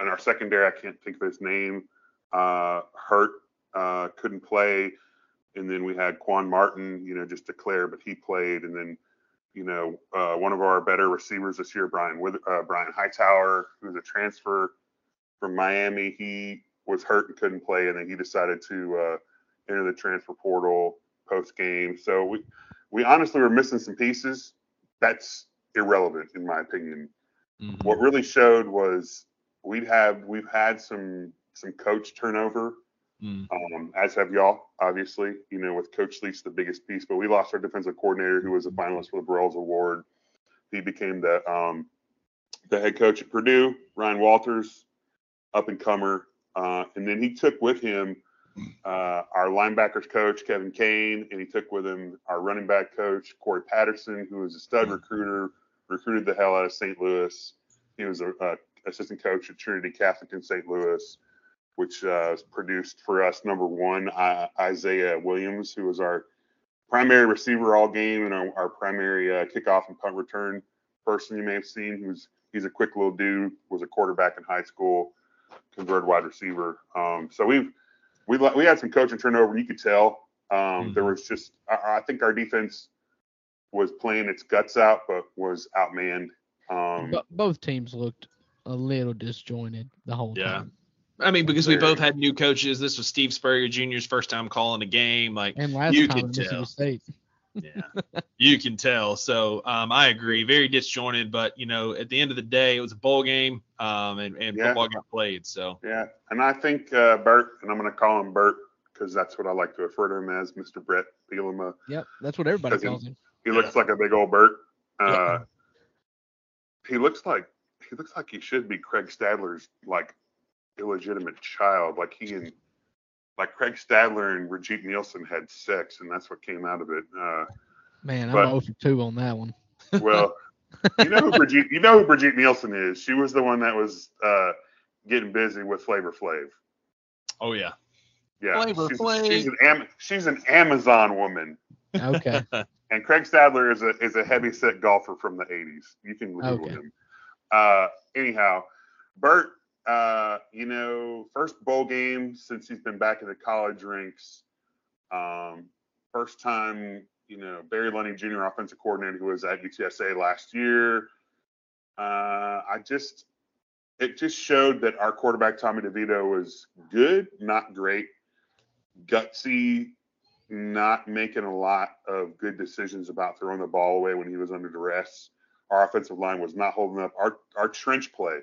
in our secondary, I can't think of his name, uh, hurt, uh, couldn't play. And then we had Quan Martin, you know, just declare, but he played. And then, you know, uh, one of our better receivers this year, Brian with uh, Brian Hightower, who's a transfer from Miami, he was hurt and couldn't play, and then he decided to uh, enter the transfer portal post game. So we we honestly were missing some pieces. That's irrelevant in my opinion. Mhm. what really showed was we'd have we've had some some coach turnover, Mm. um, as have y'all, obviously. You know, with Coach Leach the biggest piece, but we lost our defensive coordinator who was a finalist for the Broyles Award. He became the um, the head coach at Purdue, Ryan Walters, up and comer, uh, and then he took with him uh, our linebackers coach Kevin Kane, and he took with him our running back coach Corey Patterson, who was a stud recruiter, recruited the hell out of St. Louis. He was a, a assistant coach at Trinity Catholic in St. Louis, which uh, produced for us number one uh, Isaiah Williams, who was our primary receiver all game and our, our primary uh, kickoff and punt return person you may have seen. Who's he's a quick little dude, was a quarterback in high school, converted wide receiver. Um, so we've we we had some coaching turnover. You could tell um, there Mhm. was just I, I think our defense was playing its guts out, but was outmanned. Um, Bo- both teams looked a little disjointed the whole Yeah. time. I mean, because we both had new coaches. This was Steve Spurrier Jr.'s first time calling a game. Like, And last You time could at Mississippi tell. State. yeah, you can tell. So um, I agree, very disjointed. But you know, at the end of the day, it was a bowl game, um, and, and Yeah. football got played. So Yeah, and I think uh, Bert, and I'm going to call him Bert because that's what I like to refer to him as, Mr. Bret Bielema. Yep, that's what everybody Because he- calls him. He Yeah. looks like a big old Bert. Uh, Yeah. He looks like he looks like he should be Craig Stadler's like illegitimate child. Like he and like Craig Stadler and Brigitte Nielsen had sex, and that's what came out of it. Uh, Man, I'm but- 0 for 2 on that one. well, you know who Brigitte, you know who Brigitte Nielsen is. She was the one that was uh, getting busy with Flavor Flav. oh yeah, Yeah, Flavor she's, Flav. she's an Am- she's an Amazon woman, Okay. and Craig Stadler is a is a heavy set golfer from the '80s. You can Google Okay. him. Uh, anyhow, Bert, uh, you know, first bowl game since he's been back in the college ranks. Um, first time, you know, Barry Lunney Jr., offensive coordinator, who was at UTSA last year. Uh, I just, it just showed that our quarterback Tommy DeVito was good, not great, gutsy, not making a lot of good decisions about throwing the ball away when he was under duress. Our offensive line was not holding up. Our our trench play,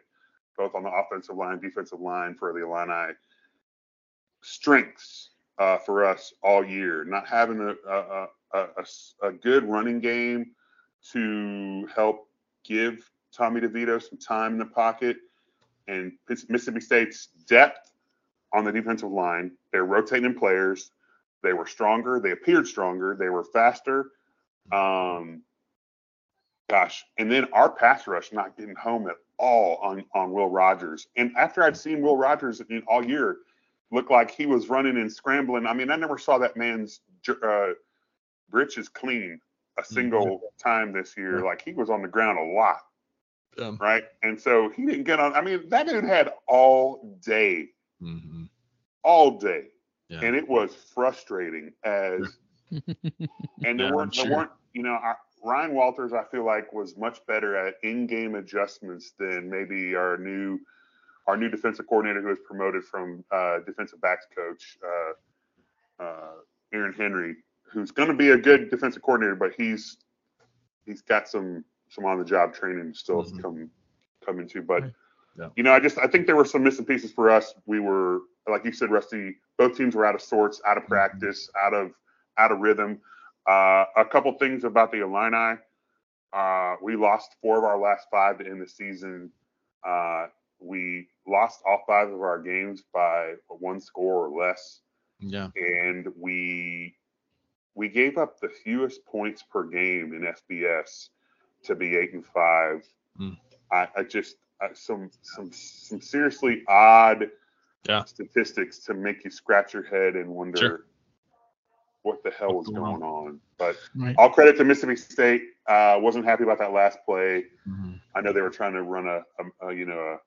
both on the offensive line, defensive line for the Illini, strengths uh, for us all year. Not having a a good running game to help give Tommy DeVito some time in the pocket, and Miss- Mississippi State's depth on the defensive line. They're rotating players. They were stronger. They appeared stronger. They were faster. Um, gosh, and then our pass rush not getting home at all on on Will Rogers. And after I'd seen Will Rogers in, all year look like he was running and scrambling, I mean, I never saw that man's uh, britches clean a single time this year. Like he was on the ground a lot, um, right? And so he didn't get on. I mean, that dude had all day, mhm. all day yeah. and it was frustrating as and there I'm weren't there weren't you know I, Ryan Walters I feel like was much better at in-game adjustments than maybe our new our new defensive coordinator who was promoted from uh, defensive backs coach uh, uh, Aaron Henry who's going to be a good defensive coordinator but he's he's got some some on the job training still Mhm. to come come into but Yeah. you know I just I think there were some missing pieces for us we were like you said Rusty both teams were out of sorts out of practice out of out of rhythm uh, a couple things about the Illini. Uh, we lost four of our last five to end the season. Uh, we lost all five of our games by one score or less, yeah, and we we gave up the fewest points per game in FBS to be eight and five. Hmm. I, I just I, some some some seriously odd Yeah. statistics to make you scratch your head and wonder Sure. What the hell was going going on. But Right. all credit to Mississippi State. Uh, wasn't happy about that last play. Mhm. I know they were trying to run a, a, a you know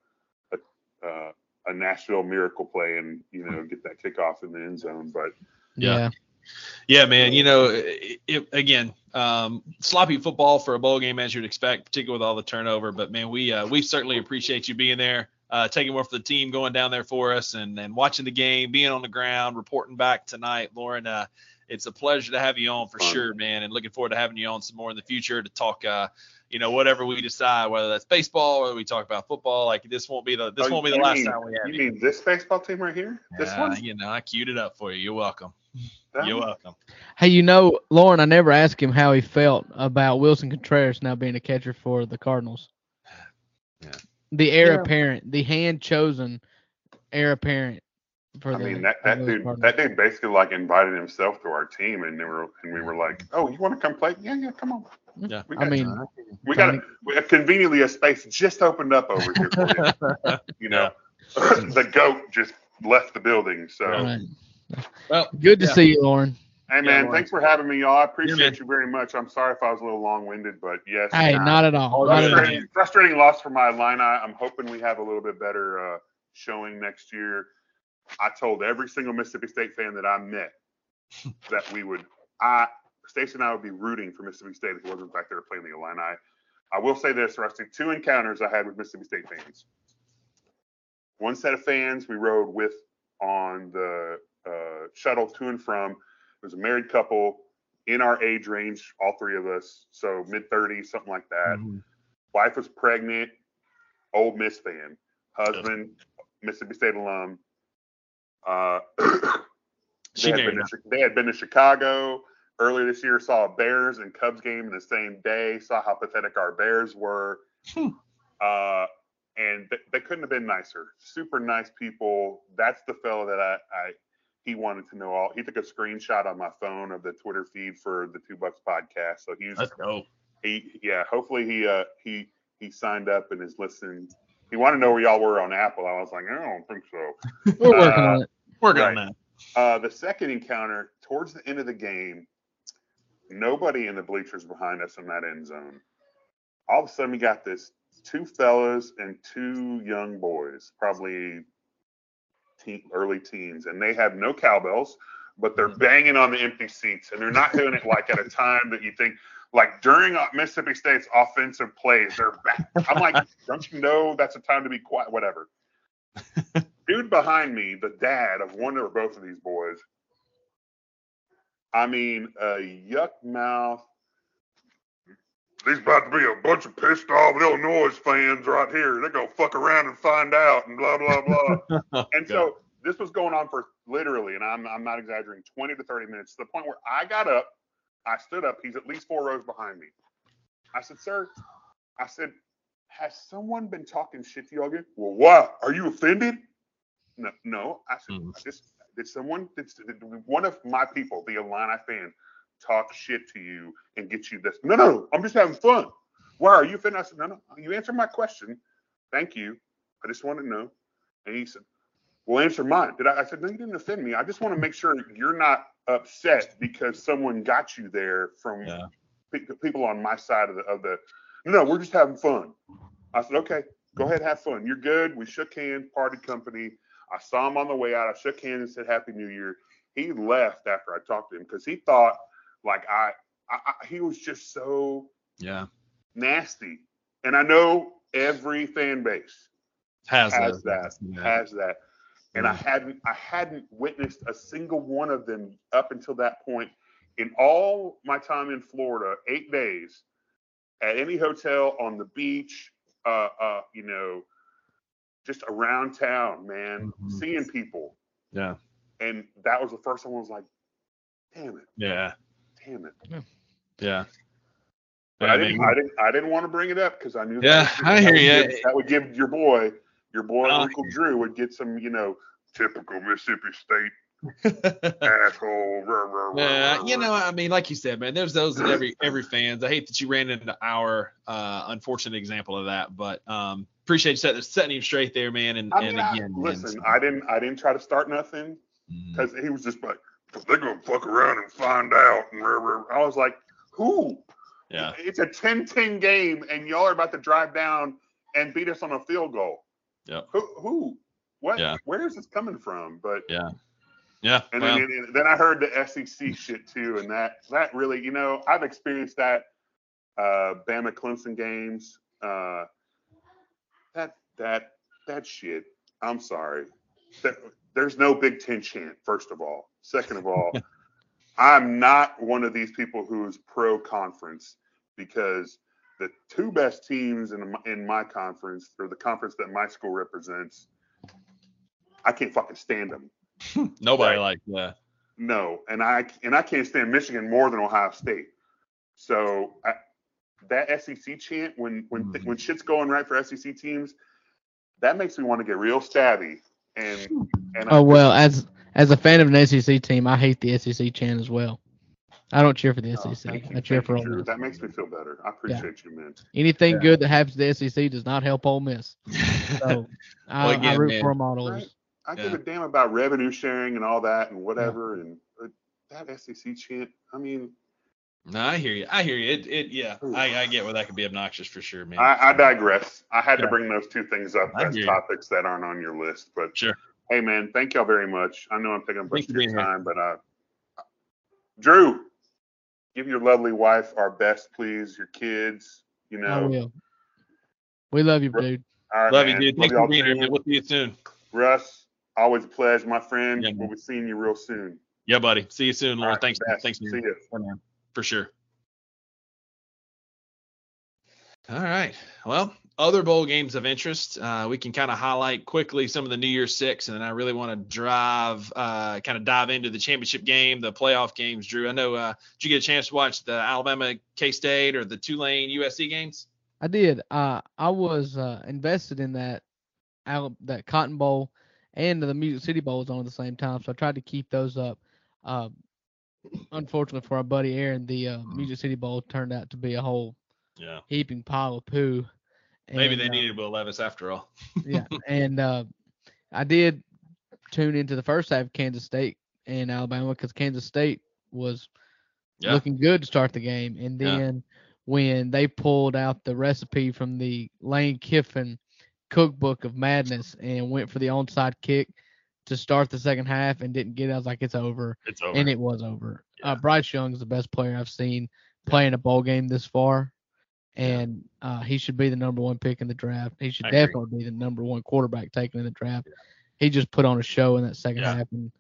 a, a uh, a Nashville miracle play and you know get that kickoff in the end zone, but Yeah. Yeah. Yeah, man. You know, it, it, again, um, sloppy football for a bowl game as you'd expect, particularly with all the turnover. But man, we uh, we certainly appreciate you being there. uh, taking more for the team, going down there for us, and and watching the game, being on the ground, reporting back tonight, Lauren. Uh, it's a pleasure to have you on for Fun. sure, man, and looking forward to having you on some more in the future to talk. Uh, you know, whatever we decide, whether that's baseball, whether we talk about football, like this won't be the this Oh, won't be the last mean- time we have You you. mean this baseball team right here? This Uh, one? you know, I queued it up for you. You're welcome. That You're welcome. Hey, you know, Lauren, I never asked him how he felt about Willson Contreras now being a catcher for the Cardinals. Yeah. The heir Yeah. apparent, the hand chosen heir apparent for I the mean that, that dude Cardinals. that dude basically like invited himself to our team and they were and we were like, Oh, you wanna come play? Yeah, yeah, come on. Yeah. We I mean, we got a, we- conveniently a space just opened up over here for you. You know. the goat just left the building. So right. Well, good to yeah. see you, Lauren. hey Yeah, man, Lauren. thanks for having me, y'all. I man. appreciate you very much. I'm sorry if I was a little long winded, but yes. Hey, uh, not at all. Not at all. frustrating, frustrating loss for my Illini. I'm hoping we have a little bit better uh, showing next year. I told every single Mississippi State fan that I met that we would, I, Stacy and I would be rooting for Mississippi State if it wasn't the fact they were playing the Illini. I will say this, Rusty, two encounters I had with Mississippi State fans. One set of fans we rode with on the uh, shuttle to and from. It was a married couple in our age range, all three of us, so mid 30s, something like that. Mhm. Wife was pregnant, Ole Miss fan. Husband, Mississippi State alum. Uh, they, had been to, they had been to Chicago earlier this year, saw a Bears and Cubs game in the same day, saw how pathetic our Bears were. Hmm. Uh, and th- they couldn't have been nicer. Super nice people. That's the fellow that I, I he wanted to know all. He took a screenshot on my phone of the Twitter feed for the Two Bucks podcast. So he's Let's go. he yeah hopefully he uh he he signed up and is listening he wanted to know where y'all were on apple i was like i don't think so We're working Uh, on it. Working on Right. that. uh the second encounter towards the end of the game nobody in the bleachers behind us in that end zone all of a sudden we got this two fellas and two young boys probably teen, early teens and they have no cowbells but they're banging on the empty seats and they're not doing it like at a time that you think like during uh, Mississippi State's offensive plays, they're back. I'm like, don't you know that's a time to be quiet? Whatever. Dude behind me, the dad of one or both of these boys. I mean, a yuck mouth. There's about to be a bunch of pissed off Illinois fans right here. They're gonna fuck around and find out and blah blah blah. And so this was going on for literally, and I'm I'm not exaggerating, 20 to 30 minutes to the point where I got up, I stood up. He's at least four rows behind me. I said, "Sir," I said, "Has someone been talking shit to you again?" Well, why? Are you offended? No, no. I said, Hmm. I just did someone did, did one of my people, the Illini fan, talk shit to you and get you this? No, no, I'm just having fun. Why are you offended? I said, no, no. You answered my question. Thank you. I just want to know. And he said, well, answer mine. Did I? I said, no, you didn't offend me. I just want to make sure you're not upset because someone got you there from Yeah. pe- people on my side of the of the. No, we're just having fun. I said, okay, go ahead, have fun. You're good. We shook hands, parted company. I saw him on the way out. I shook hands and said Happy New Year. He left after I talked to him because he thought like I, I, I he was just so Yeah. nasty. And I know every fan base Has, has that. that, has that. And I hadn't I hadn't witnessed a single one of them up until that point in all my time in Florida, eight days, at any hotel, on the beach, uh, uh, you know, just around town, man, Mhm. seeing people. Yeah. And that was the first one I was like, damn it, Yeah. damn it. Yeah. But I didn't, I didn't, I didn't want to bring it up because I knew. Yeah, that would, I that hear would ya. give- that would give your boy, your boy Uh, Uncle Drew, would get some, you know, typical Mississippi State asshole. rah, rah, rah, Yeah, you know, I mean, like you said, man, there's those in every every fans. I hate that you ran into our uh, unfortunate example of that, but um, appreciate you setting, setting him straight there, man. And, I and mean, I- again, man, listen, I didn't, I didn't try to start nothing because he was just like, they're gonna fuck around and find out. And. I was like, who? yeah, It's a 10-10 game, and y'all are about to drive down and beat us on a field goal. Yep. Who? Who? What? Yeah. Where is this coming from? But yeah, yeah. And well, then, and then I heard the SEC shit too, and that that really, you know, I've experienced that uh, Bama Clemson games. Uh, that that that shit. I'm sorry. There's no Big Ten chant. First of all, second of all, I'm not one of these people who's pro conference because the two best teams in my, in my conference or the conference that my school represents, I can't fucking stand them. Nobody Right. like that. No, and I and I can't stand Michigan more than Ohio State. So I, that SEC chant when when Mhm. when shit's going right for SEC teams, that makes me want to get real stabby. And and I- Oh well, as as a fan of an SEC team, I hate the SEC chant as well. I don't cheer for the Oh, SEC. thank you, I cheer for you, Ole Miss. That makes me feel better. I appreciate you, man. Anything Yeah. good that happens to the SEC does not help Ole Miss. So I, again, I root man. for them all to Right. lose. I give a damn about revenue sharing and all that and whatever. And uh, that SEC chant, I mean, No, I hear you. I hear you. It, it yeah. I, I get where that could be obnoxious for sure, man. I, I digress. I had Yeah. to bring those two things up I as hear you. topics that aren't on your list. But Sure. hey, man, thank y'all very much. I know I'm taking a bunch of your being here. time, but uh, Drew, give your lovely wife our best, please. Your kids, you know. I know. will. We love you, dude. All right, Love man. you, dude. Love Thanks y'all for being here, man. We'll see you soon. Russ, always a pleasure, my friend. Yeah, we'll be seeing you real soon. Yeah, buddy. See you soon, All Lauren. right, Thanks. best. Thanks, See man. you. For sure. All right. Well, other bowl games of interest. Uh, we can kind of highlight quickly some of the New Year's Six, and then I really want to drive, uh, kind of dive into the championship game, the playoff games. Drew, I know. Uh, did you get a chance to watch the Alabama K State or the Tulane USC games? I did. Uh, I was uh, invested in that Al- that Cotton Bowl and the Music City Bowls on at the same time, so I tried to keep those up. Uh, unfortunately for our buddy Aaron, the uh, Music City Bowl turned out to be a whole Yeah. heaping pile of poo. Maybe And, they uh, needed Will Levis after all. yeah, and uh, I did tune into the first half of Kansas State and Alabama because Kansas State was Yeah. looking good to start the game, and Yeah. then when they pulled out the recipe from the Lane Kiffin cookbook of madness and went for the onside kick to start the second half and didn't get it, I was like, it's over, It's over. and it was over. Yeah. Uh, Bryce Young is the best player I've seen playing a bowl game this far. Yeah. And uh, he should be the number one pick in the draft. He should I agree. definitely be the number one quarterback taken in the draft. He just put on a show in that second Yeah. half, and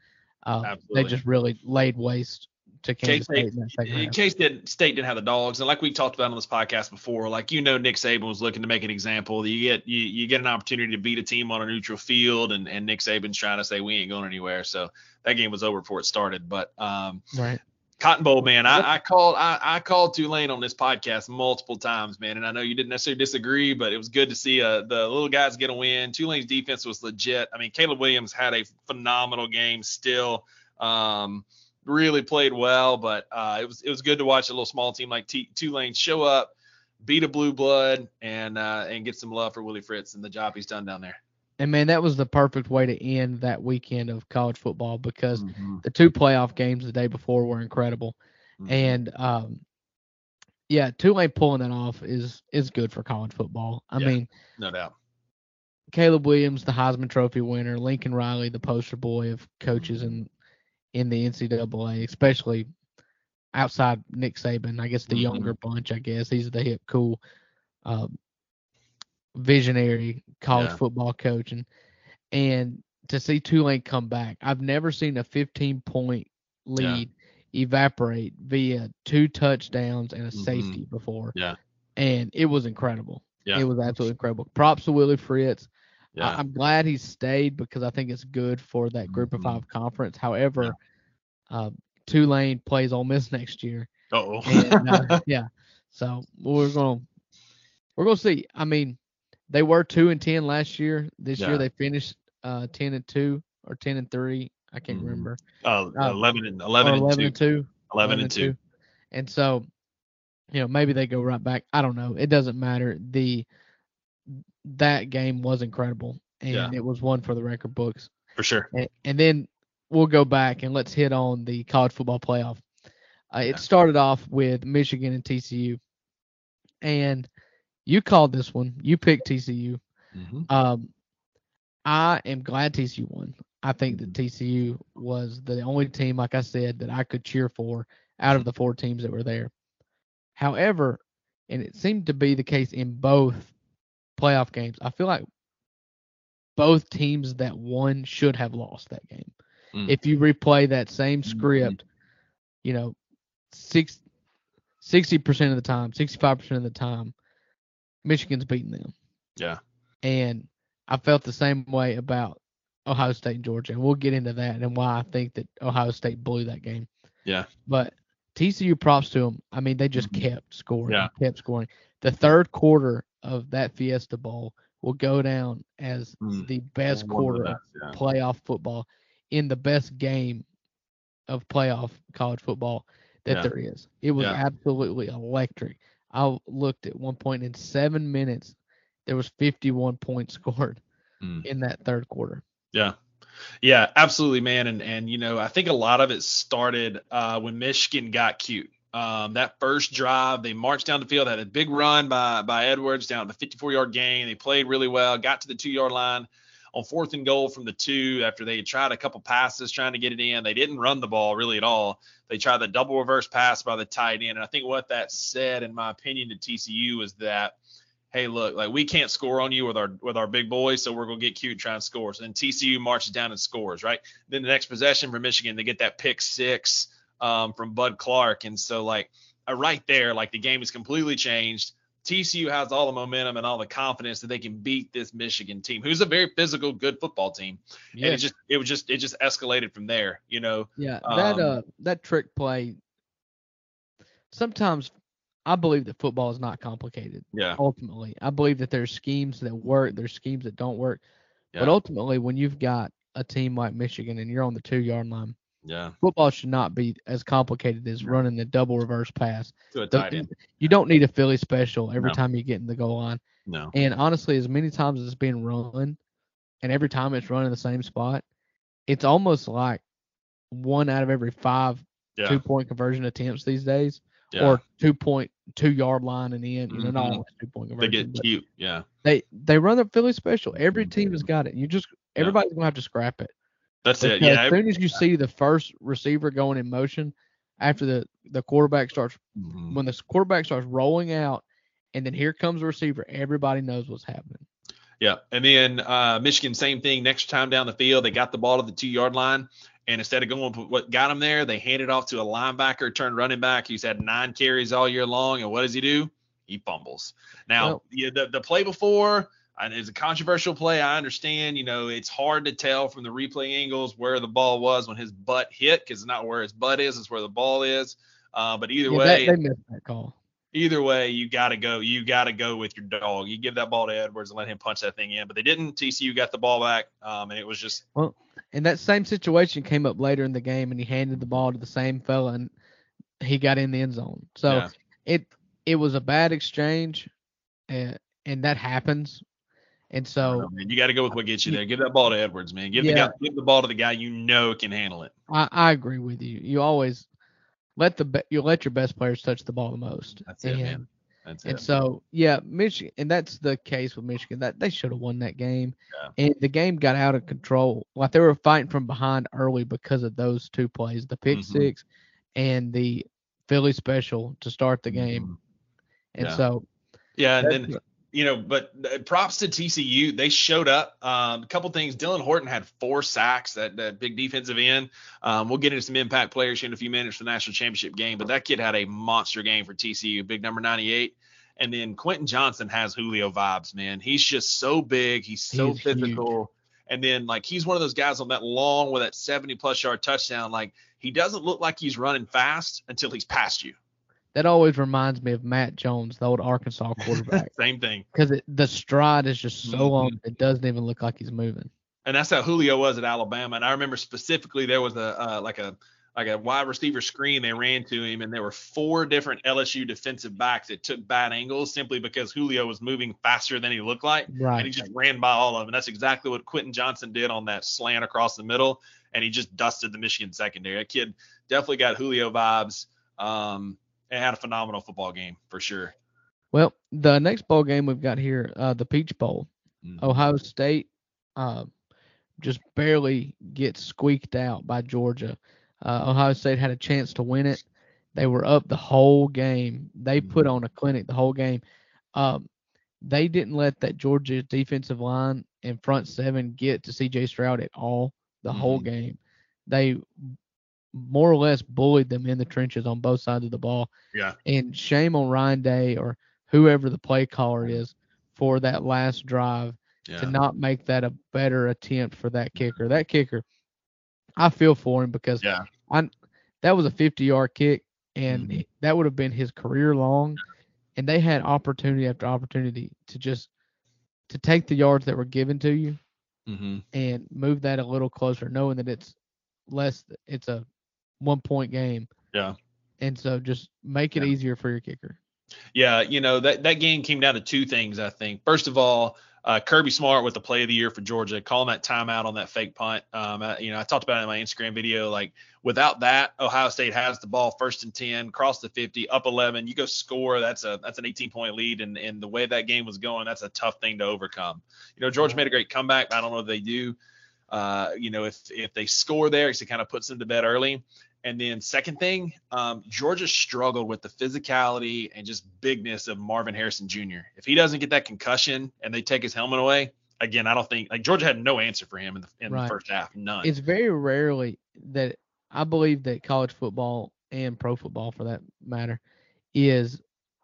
uh, they just really laid waste to Kansas K-State- State in that second in half. case didn't state didn't have the dogs, and like we talked about on this podcast before, like you know Nick Saban was looking to make an example. You get you, you get an opportunity to beat a team on a neutral field, and, and Nick Saban's trying to say we ain't going anywhere. So that game was over before it started. But um, Right. Cotton Bowl, man, I, I called I, I called Tulane on this podcast multiple times, man, and I know you didn't necessarily disagree, but it was good to see uh, the little guys get a win. Tulane's defense was legit. I mean, Caleb Williams had a phenomenal game still. Um, really played well, but uh, it was it was good to watch a little small team like T- Tulane show up, beat a blue blood, and uh, and get some love for Willie Fritz and the job he's done down there. And man, that was the perfect way to end that weekend of college football because Mm-hmm. the two playoff games the day before were incredible. Mhm. And um, yeah, Tulane pulling that off is is good for college football. I Yeah. mean, no doubt. Caleb Williams, the Heisman Trophy winner, Lincoln Riley, the poster boy of coaches in in the NCAA, especially outside Nick Saban. I guess the Mhm. younger bunch. I guess he's the hip, cool, um, visionary college Yeah. football coach, and and to see Tulane come back, I've never seen a 15 point lead evaporate via two touchdowns and a Mhm. safety before. Yeah. And it was incredible. Yeah. It was absolutely incredible. Props to Willie Fritz. Yeah. I, am glad he stayed because I think it's good for that group of Mhm. five conference. However, uh, Tulane plays Ole Miss next year, oh. uh, yeah, so we're gonna we're gonna see. I mean, they were two and ten last year. This Yeah. year they finished uh, ten and two or ten and three. I can't Mhm. remember. Oh, uh, 11 and 11 and 11 2. and two. 11 and 2. And so, you know, maybe they go right back. I don't know. It doesn't matter. The that game was incredible, and Yeah. it was one for the record books. For sure. And, and then we'll go back and let's hit on the college football playoff. Uh, Yeah. It started off with Michigan and TCU, and you called this one. You picked TCU. Mhm. Um, I am glad TCU won. I think that Mhm. TCU was the only team, like I said, that I could cheer for out of the four teams that were there. However, and it seemed to be the case in both playoff games, I feel like both teams that won should have lost that game. Mm. If you replay that same script, you know, six, 60% of the time, 65% of the time, Michigan's beating them. Yeah. And I felt the same way about Ohio State and Georgia. And we'll get into that and why I think that Ohio State blew that game. Yeah. But TCU props to them. I mean, they just Mhm. kept scoring, Yeah. kept scoring. The third quarter of that Fiesta Bowl will go down as Mm. the best One of the quarter of best, yeah. playoff football in the best game of playoff college football that Yeah. there is. It was absolutely electric. I looked at one point in seven minutes, there was 51 points scored Mm. in that third quarter. Yeah. Yeah, absolutely, man. And and you know, I think a lot of it started uh, when Michigan got cute. Um, that first drive, they marched down the field, had a big run by by Edwards down the 54 yard gain. They played really well, got to the two yard line on fourth and goal from the two after they had tried a couple passes trying to get it in. They didn't run the ball really at all. They tried the double reverse pass by the tight end. And I think what that said, in my opinion, to TCU is that hey, look, like we can't score on you with our with our big boys, so we're gonna get cute and try and score. Then TCU marches down and scores, right? Then the next possession for Michigan, they get that pick six um, from Bud Clark, and so like uh, right there, like the game is completely changed. TCU has all the momentum and all the confidence that they can beat this Michigan team, who's a very physical, good football team. And it just it was just it just escalated from there, you know. Yeah, that Um, uh that trick play. Sometimes I believe that football is not complicated. Yeah. Ultimately, I believe that there's schemes that work, there's schemes that don't work. Yeah. But ultimately, when you've got a team like Michigan and you're on the two yard line, Yeah. football should not be as complicated as running the double reverse pass. To a tight end. You don't need a Philly special every No. time you get in the goal line. No. And honestly, as many times as it's being run, and every time it's run in the same spot, it's almost like one out of every five Yeah. two point conversion attempts these days, yeah. or two point two yard line and in. You know, not Mhm. always two point they get cute. Yeah. they they run the Philly special. Every team has got it. You just everybody's gonna have to scrap it. That's it. Yeah. As soon as you see the first receiver going in motion, after the the quarterback starts Mhm. when the quarterback starts rolling out, and then here comes the receiver, everybody knows what's happening. Yeah, and then uh, Michigan, same thing. Next time down the field, they got the ball to the two yard line, and instead of going with what got him there, they handed off to a linebacker, turned running back who's had nine carries all year long. And what does he do? He fumbles. Now, Well- yeah, the the play before it's a controversial play. I understand. You know, it's hard to tell from the replay angles where the ball was when his butt hit because it's not where his butt is; it's where the ball is. Uh, but either Yeah, way, that, they missed that call. either way, you got to go. You got to go with your dog. You give that ball to Edwards and let him punch that thing in. But they didn't. TCU got the ball back, um, and it was just well. And that same situation came up later in the game, and he handed the ball to the same fella, and he got in the end zone. So Yeah. it it was a bad exchange, and and that happens. And so know, man, you got to go with what gets you there. Give that ball to Edwards, man. Give the guy, give the ball to the guy you know can handle it. I, I agree with you. You always let the be- you let your best players touch the ball the most. That's it, and, man. That's And it. so yeah, Michigan, and that's the case with Michigan. That they should have won that game, Yeah. and the game got out of control. Like they were fighting from behind early because of those two plays, the pick Mhm. six and the Philly special to start the game. Mhm. And Yeah. so Yeah, and then you know, but uh, props to TCU. They showed up. Um, a couple things. Dylan Horton had four sacks. That, that big defensive end. Um, we'll get into some impact players here in a few minutes for the national championship game. But that kid had a monster game for TCU. Big number 98. And then Quentin Johnston has Julio vibes, man. He's just so big. He's so He's huge. physical. And then like he's one of those guys on that long with that 70 plus yard touchdown. Like he doesn't look like he's running fast until he's past you. That always reminds me of Matt Jones, the old Arkansas quarterback, Same thing. because the stride is just so Mhm. long it doesn't even look like he's moving. and that's how Julio was at Alabama. And I remember specifically there was a uh, like a like a wide receiver screen they ran to him, and there were four different LSU defensive backs that took bad angles simply because Julio was moving faster than he looked like, and he just ran by all of them. And that's exactly what Quentin Johnston did on that slant across the middle, and he just dusted the Michigan secondary. That kid definitely got Julio vibes. Um, and had a phenomenal football game for sure. Well, the next bowl game we've got here, uh, the Peach Bowl. Ohio State uh, just barely gets squeaked out by Georgia. Uh, Ohio State had a chance to win it. They were up the whole game. They put on a clinic the whole game. Um, they didn't let that Georgia defensive line and front seven get to C.J. Stroud at all the whole Mhm. game. They more or less bullied them in the trenches on both sides of the ball. Yeah. And shame on Ryan Day or whoever the play caller is for that last drive Yeah. to not make that a better attempt for that kicker. That kicker, I feel for him because Yeah. I that was a 50 yard kick and Mhm. that would have been his career long. And they had opportunity after opportunity to just to take the yards that were given to you hmm and move that a little closer, knowing that it's less it's a one point game. Yeah. And so just make it Yeah. easier for your kicker. Yeah, you know that that game came down to two things. I think. First of all, uh, Kirby Smart with the play of the year for Georgia, calling that timeout on that fake punt. Um, uh, you know, I talked about it in my Instagram video. Like without that, Ohio State has the ball first and ten, cross the 50, up 11. You go score. That's a that's an 18 point lead, and and the way that game was going, that's a tough thing to overcome. You know, Georgia made a great comeback. I don't know if they do. Uh, you know, if if they score there, it kind of puts them to bed early. And then second thing, um, Georgia struggled with the physicality and just bigness of Marvin Harrison Jr. If he doesn't get that concussion and they take his helmet away, again, I don't think like Georgia had no answer for him in the in Right. the first half, none. It's very rarely that I believe that college football and pro football, for that matter, is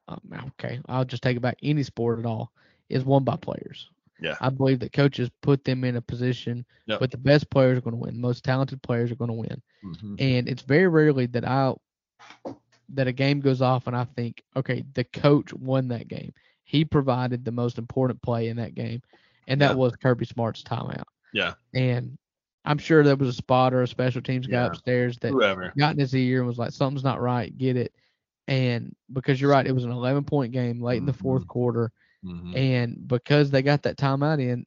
um, okay. I'll just take it back. Any sport at all is won by players. Yeah. I believe that coaches put them in a position, Yep. but the best players are going to win. The most talented players are going to win. Mhm. And it's very rarely that I that a game goes off and I think, okay, the coach won that game. He provided the most important play in that game, and that Yeah. was Kirby Smart's timeout. Yeah. And I'm sure there was a spotter, a special teams guy Yeah. upstairs that Whoever. got in his ear and was like, something's not right, get it. And because you're right, it was an 11 point game late in the fourth Mhm. quarter. Mhm. And because they got that timeout in,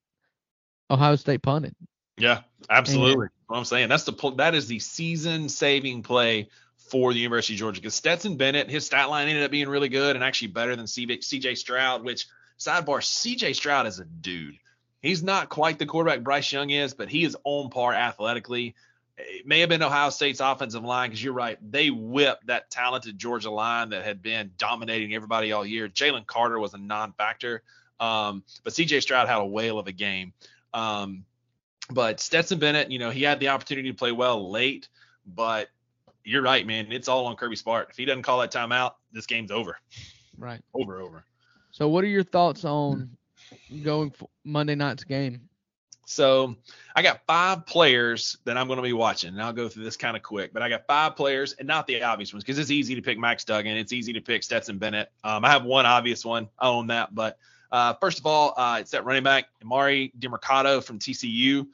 Ohio State punted. Yeah, absolutely. What I'm saying that's the that is the season saving play for the University of Georgia because Stetson Bennett his stat line ended up being really good and actually better than CJ, CJ Stroud. Which sidebar, CJ Stroud is a dude. He's not quite the quarterback Bryce Young is, but he is on par athletically. It may have been Ohio State's offensive line because you're right. They whipped that talented Georgia line that had been dominating everybody all year. Jalen Carter was a non-factor, um, but CJ Stroud had a whale of a game. Um, but Stetson Bennett, you know, he had the opportunity to play well late, but you're right, man. It's all on Kirby Smart. If he doesn't call that timeout, this game's over. Right. Over, over. So, what are your thoughts on going for Monday night's game? So I got five players that I'm going to be watching, and I'll go through this kind of quick. But I got five players, and not the obvious ones, because it's easy to pick Max Duggan. It's easy to pick Stetson Bennett. Um, I have one obvious one. I own that. But uh, first of all, uh, it's that running back, Emari Demercado from TCU.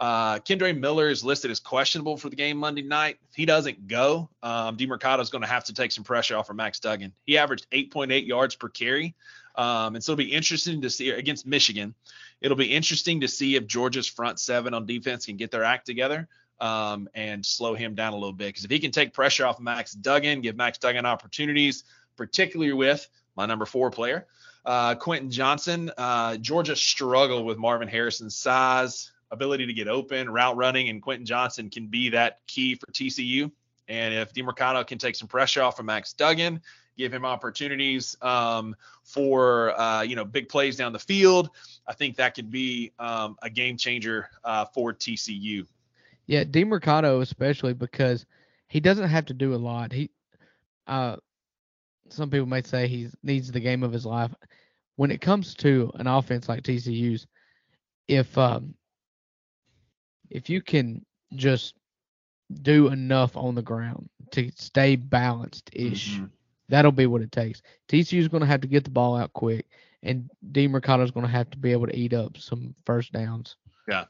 Uh, Kendre Miller is listed as questionable for the game Monday night. If he doesn't go, um, DeMercado is going to have to take some pressure off of Max Duggan. He averaged 8.8 yards per carry. Um, and so it'll be interesting to see against Michigan. It'll be interesting to see if Georgia's front seven on defense can get their act together um, and slow him down a little bit. Because if he can take pressure off Max Duggan, give Max Duggan opportunities, particularly with my number four player, uh, Quentin Johnston. Uh, Georgia struggled with Marvin Harrison's size, ability to get open, route running, and Quentin Johnston can be that key for TCU. And if Demercado can take some pressure off of Max Duggan, give him opportunities um, for uh, you know big plays down the field, I think that could be um, a game changer uh, for TCU. Yeah, Demercado especially because he doesn't have to do a lot. He, uh, some people may say he needs the game of his life. When it comes to an offense like TCU's, if um, if you can just do enough on the ground to stay balanced ish, Mhm. That'll be what it takes. TCU's going to have to get the ball out quick, and Demercado's going to have to be able to eat up some first downs. Yeah.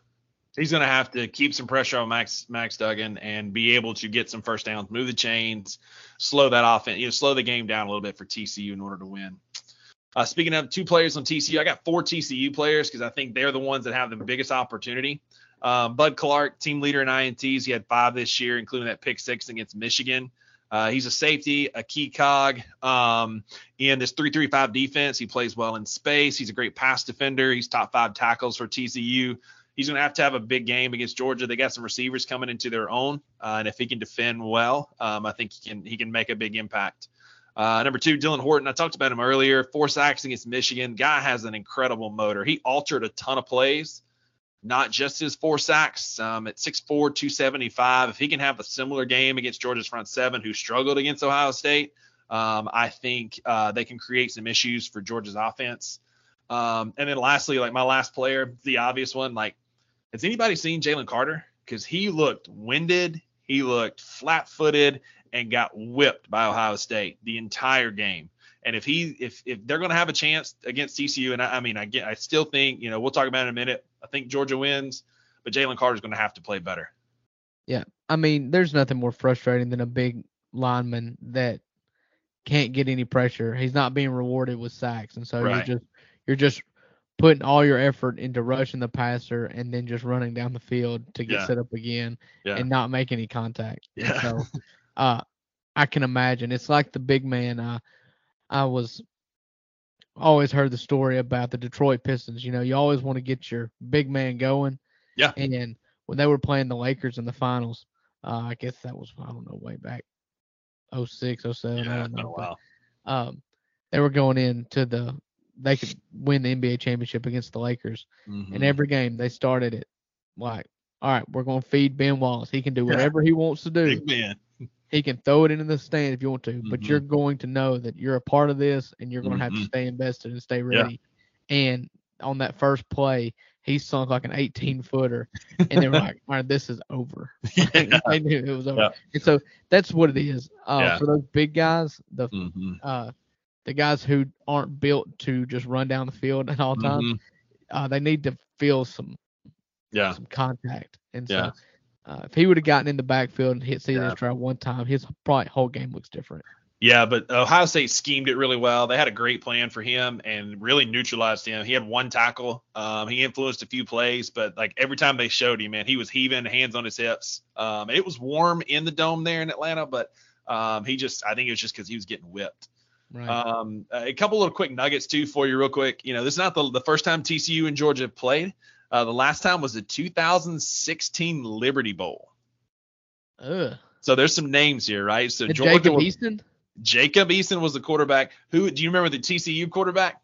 He's going to have to keep some pressure on Max Max Duggan and be able to get some first downs, move the chains, slow that offense, you know, slow the game down a little bit for TCU in order to win. Uh, speaking of two players on TCU, I got four TCU players because I think they're the ones that have the biggest opportunity. Um, Bud Clark, team leader in INTs, he had five this year, including that pick six against Michigan. Uh, he's a safety, a key cog um, in this 3-3-5 defense. He plays well in space. He's a great pass defender. He's top five tackles for TCU. He's going to have to have a big game against Georgia. They got some receivers coming into their own, uh, and if he can defend well, um, I think he can he can make a big impact. Uh, number two, Dylan Horton. I talked about him earlier. Four sacks against Michigan. Guy has an incredible motor. He altered a ton of plays, not just his four sacks. Um, at 6'4", 275. If he can have a similar game against Georgia's front seven, who struggled against Ohio State, um, I think uh, they can create some issues for Georgia's offense. Um, and then lastly, like my last player, the obvious one, like, has anybody seen Jalen Carter? Because he looked winded, he looked flat-footed, and got whipped by Ohio State the entire game. And if he if if they're going to have a chance against TCU, and I, I mean I get I still think you know we'll talk about it in a minute. I think Georgia wins, but Jalen Carter's going to have to play better. Yeah, I mean there's nothing more frustrating than a big lineman that can't get any pressure. He's not being rewarded with sacks, and so Right. you're just you're just putting all your effort into rushing the passer and then just running down the field to get Yeah. set up again Yeah. and not make any contact. And Yeah. so uh I can imagine. It's like the big man uh I was always heard the story about the Detroit Pistons. You know, you always want to get your big man going. Yeah. And when they were playing the Lakers in the finals, uh, I guess that was I don't know way back 06, 07, I Yeah, don't it's know. but, um, they were going into the they could win the NBA championship against the Lakers. Mm-hmm. And every game they started it like, all right, we're going to feed Ben Wallace. He can do Yeah. whatever he wants to do. Big man. He can throw it into the stand if you want to, but Mhm. you're going to know that you're a part of this and you're going to have to stay invested and stay Yeah. ready. And on that first play, he sunk like an 18 footer, and they were like, all right, this is over. they knew it was over. Yeah. And so that's what it is. Uh, Yeah. For those big guys, the Mhm. uh, the guys who aren't built to just run down the field at all times, Mhm. uh, they need to feel some Yeah. some contact. And so Yeah. Uh, if he would have gotten in the backfield and hit CJ Yeah. Stroud one time, his probably whole game looks different. Yeah, but Ohio State schemed it really well. They had a great plan for him and really neutralized him. He had one tackle. Um, he influenced a few plays, but like every time they showed him, man, he was heaving, hands on his hips. Um, it was warm in the dome there in Atlanta, but um, he just, I think it was just because he was getting whipped. Right. Um, a couple little quick nuggets too for you, real quick. You know, this is not the, the first time TCU and Georgia have played. Uh, the last time was the 2016 Liberty Bowl. Ugh. So there's some names here, right? So Georgia Jacob Eason? Jacob Eason was the quarterback. Who do you remember the TCU quarterback?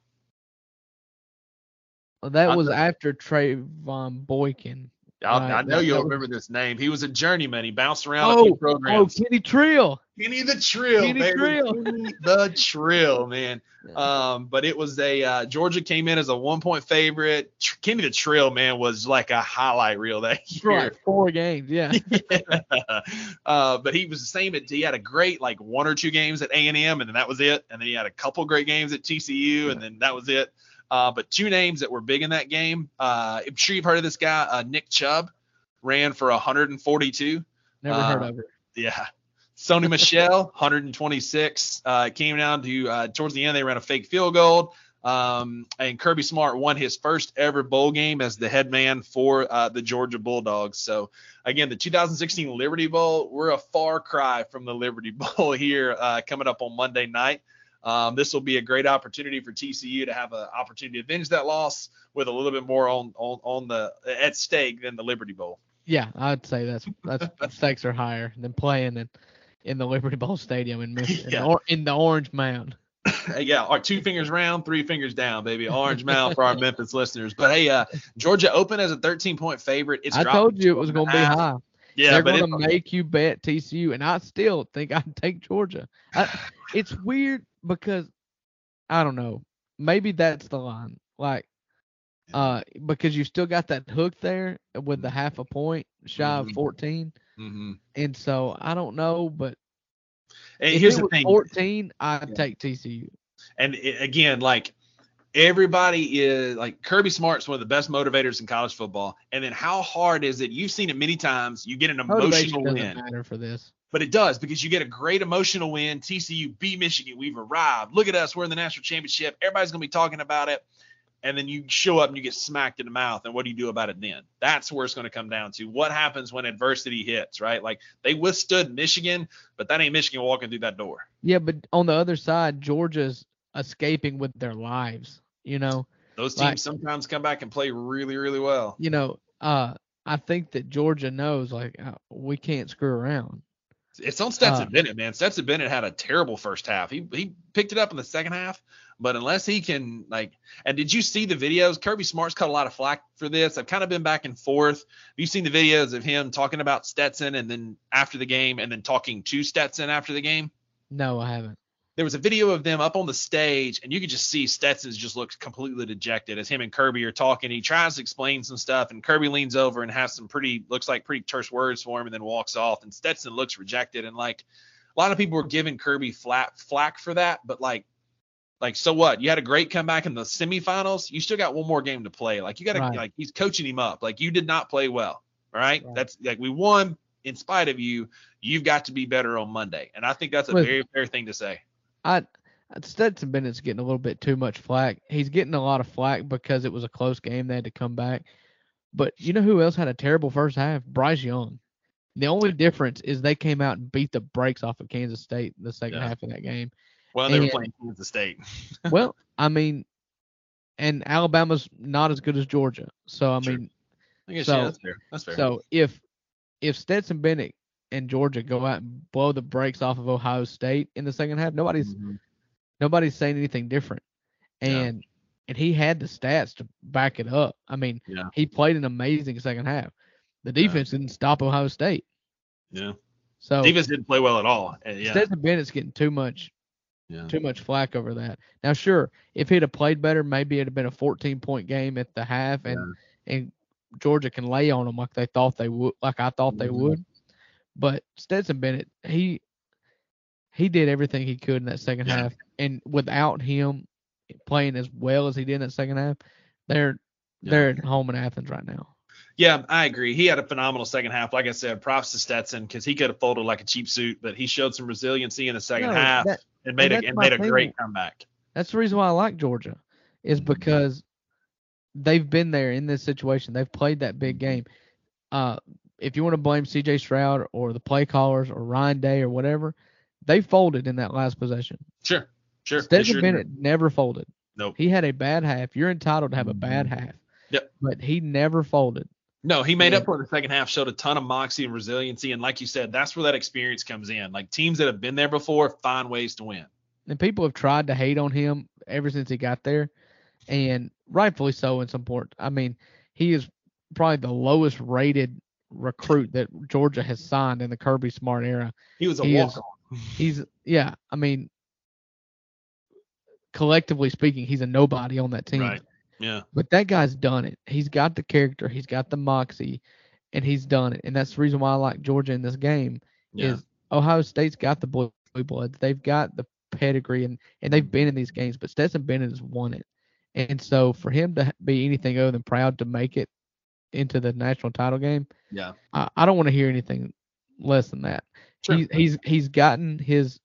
Well, that was after Trevone Boykin. I, Right, I know you'll was- remember this name. He was a journeyman. He bounced around a Oh, few oh, programs. Kenny Trill. Kenny the Trill, Kenny baby. Trill. Kenny the Trill, man. Um, but it was a uh, Georgia came in as a one point favorite. Tr- Kenny the Trill, man, was like a highlight reel that year. like four games, yeah. uh, but he was the same. At, he had a great like one or two games at A and M, and then that was it. And then he had a couple great games at TCU, and then that was it. Uh, but two names that were big in that game. Uh, I'm sure you've heard of this guy, uh, Nick Chubb, ran for 142. Never heard Uh, of it. Yeah. Sony Michel, 126. Uh, it came down to uh, towards the end, they ran a fake field goal. Um, and Kirby Smart won his first ever bowl game as the head man for uh, the Georgia Bulldogs. So, again, the 2016 Liberty Bowl, we're a far cry from the Liberty Bowl here uh, coming up on Monday night. Um, this will be a great opportunity for TCU to have an opportunity to avenge that loss with a little bit more on, on, on the at stake than the Liberty Bowl. Yeah, I'd say that's that's stakes are higher than playing in in the Liberty Bowl Stadium in in, Yeah. the, in the Orange Mound. Yeah, our two fingers round, three fingers down, baby. Orange Mound for our Memphis listeners. But hey, uh, Georgia open as a 13 point favorite. It's I told you it was going to be high. Yeah, They're going to make you bet TCU, and I still think I'd take Georgia. I, it's weird because I don't know. Maybe that's the line. Like, uh, because you still got that hook there with the half a point shy of Mhm. 14, Mhm. and so I don't know, but And if here's it the was thing. 14, I'd Yeah. take TCU. And it, again, like everybody is like Kirby Smart's one of the best motivators in college football. And then how hard is it? You've seen it many times. You get an Motivation emotional doesn't win. matter for this. But it does because you get a great emotional win. TCU beat Michigan. We've arrived. Look at us. We're in the national championship. Everybody's going to be talking about it. And then you show up and you get smacked in the mouth. And what do you do about it then? That's where it's going to come down to. What happens when adversity hits, right? Like they withstood Michigan, but that ain't Michigan walking through that door. Yeah, but on the other side, Georgia's escaping with their lives. You know, Those teams Like- sometimes come back and play really, really well. you know, uh, I think that Georgia knows like uh, we can't screw around. It's on Stetson Uh, Bennett, man. Stetson Bennett had a terrible first half. He he picked it up in the second half, but unless he can like, and did you see the videos? Kirby Smart's cut a lot of flack for this. I've kind of been back and forth. Have you seen the videos of him talking about Stetson and then after the game, and then talking to Stetson after the game? No, I haven't. There was a video of them up on the stage, and you could just see Stetson's just looks completely dejected as him and Kirby are talking. He tries to explain some stuff, and Kirby leans over and has some pretty looks like pretty terse words for him, and then walks off. And Stetson looks rejected, and like a lot of people were giving Kirby flat flack for that, but like. Like so what? You had a great comeback in the semifinals. You still got one more game to play. Like you got to Right. like he's coaching him up. Like you did not play well. All right? Right. That's like we won in spite of you. You've got to be better on Monday. And I think that's a With- very fair thing to say. I Stetson Bennett's getting a little bit too much flack. He's getting a lot of flack because it was a close game. They had to come back. But you know who else had a terrible first half? Bryce Young. The only difference is they came out and beat the brakes off of Kansas State in the second Yeah. half of that game. Well, they were playing Kansas State. well, I mean, and Alabama's not as good as Georgia. So I Sure. mean, I guess So- yeah, that's fair. That's fair. so if if Stetson Bennett and Georgia go out and blow the brakes off of Ohio State in the second half, nobody's Mhm. nobody's saying anything different. Yeah. And and he had the stats to back it up. I mean, Yeah. he played an amazing second half. The Yeah. defense didn't stop Ohio State. yeah, So Davis didn't play well at all. Uh, Yeah, Stetson Bennett's getting too much yeah, too much flack over that. Now, sure, if he'd have played better, maybe it'd have been a 14 point game at the half, and and Georgia can lay on them like they thought they would, like I thought they Mhm. would. But Stetson Bennett, he he did everything he could in that second Yeah. half, and without him playing as well as he did in that second half, they're Yeah. they're at home in Athens right now. yeah. I agree. He had a phenomenal second half. Like I said, props to Stetson because he could have folded like a cheap suit, but he showed some resiliency in the second No, half that- and made and a and made a great comeback. That's the reason why I like Georgia, is Mhm. because they've been there in this situation. They've played that big Mhm. game. Uh, if you want to blame C.J. Stroud or the play callers or Ryan Day or whatever, they folded in that last possession. Sure, sure. they Stetson sure did. Bennett never folded. Nope. He had a bad half. You're entitled to have a bad Mhm. half. Yep. But he never folded. No, he made Yeah. up for it the second half, showed a ton of moxie and resiliency, and like you said, that's where that experience comes in. Like teams that have been there before find ways to win. And people have tried to hate on him ever since he got there, and rightfully so in some part. I mean, he is probably the lowest rated recruit that Georgia has signed in the Kirby Smart era. He was a He walk on. He's yeah, I mean collectively speaking, he's a nobody on that team. Right. Yeah. But that guy's done it. He's got the character, he's got the moxie, and he's done it. And that's the reason why I like Georgia in this game Yeah. is Ohio State's got the blue bloods. They've got the pedigree and, and they've been in these games, but Stetson Bennett has won it. And so for him to be anything other than proud to make it into the national title game, Yeah. I, I don't want to hear anything less than that. Sure. He, he's he's gotten his,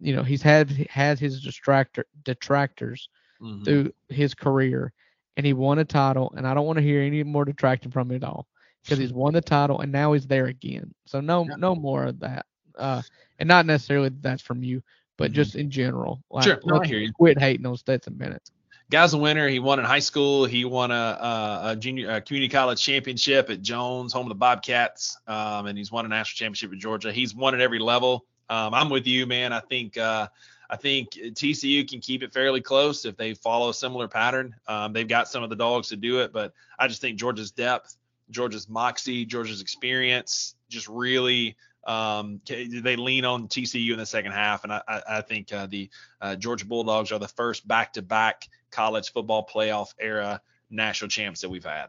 you know, he's had had his distractor detractors Mhm. through his career, and he won a title. And I don't want to hear any more detracting from it at all because he's won the title and now he's there again. So no Yeah. no more of that. Uh, and not necessarily that's from you, but Mhm. just in general. Like, Sure. No, I hear you. Quit hating on Stetson Bennett. Guy's a winner. He won in high school. He won a, a, a junior a community college championship at Jones, home of the Bobcats, um, and he's won a national championship at Georgia. He's won at every level. Um, I'm with you, man. I think uh, I think TCU can keep it fairly close if they follow a similar pattern. Um, they've got some of the dogs to do it, but I just think Georgia's depth, Georgia's moxie, Georgia's experience, just really um, they lean on TCU in the second half, and I, I, think uh, the uh, Georgia Bulldogs are the first back-to-back college football playoff era national champs that we've had.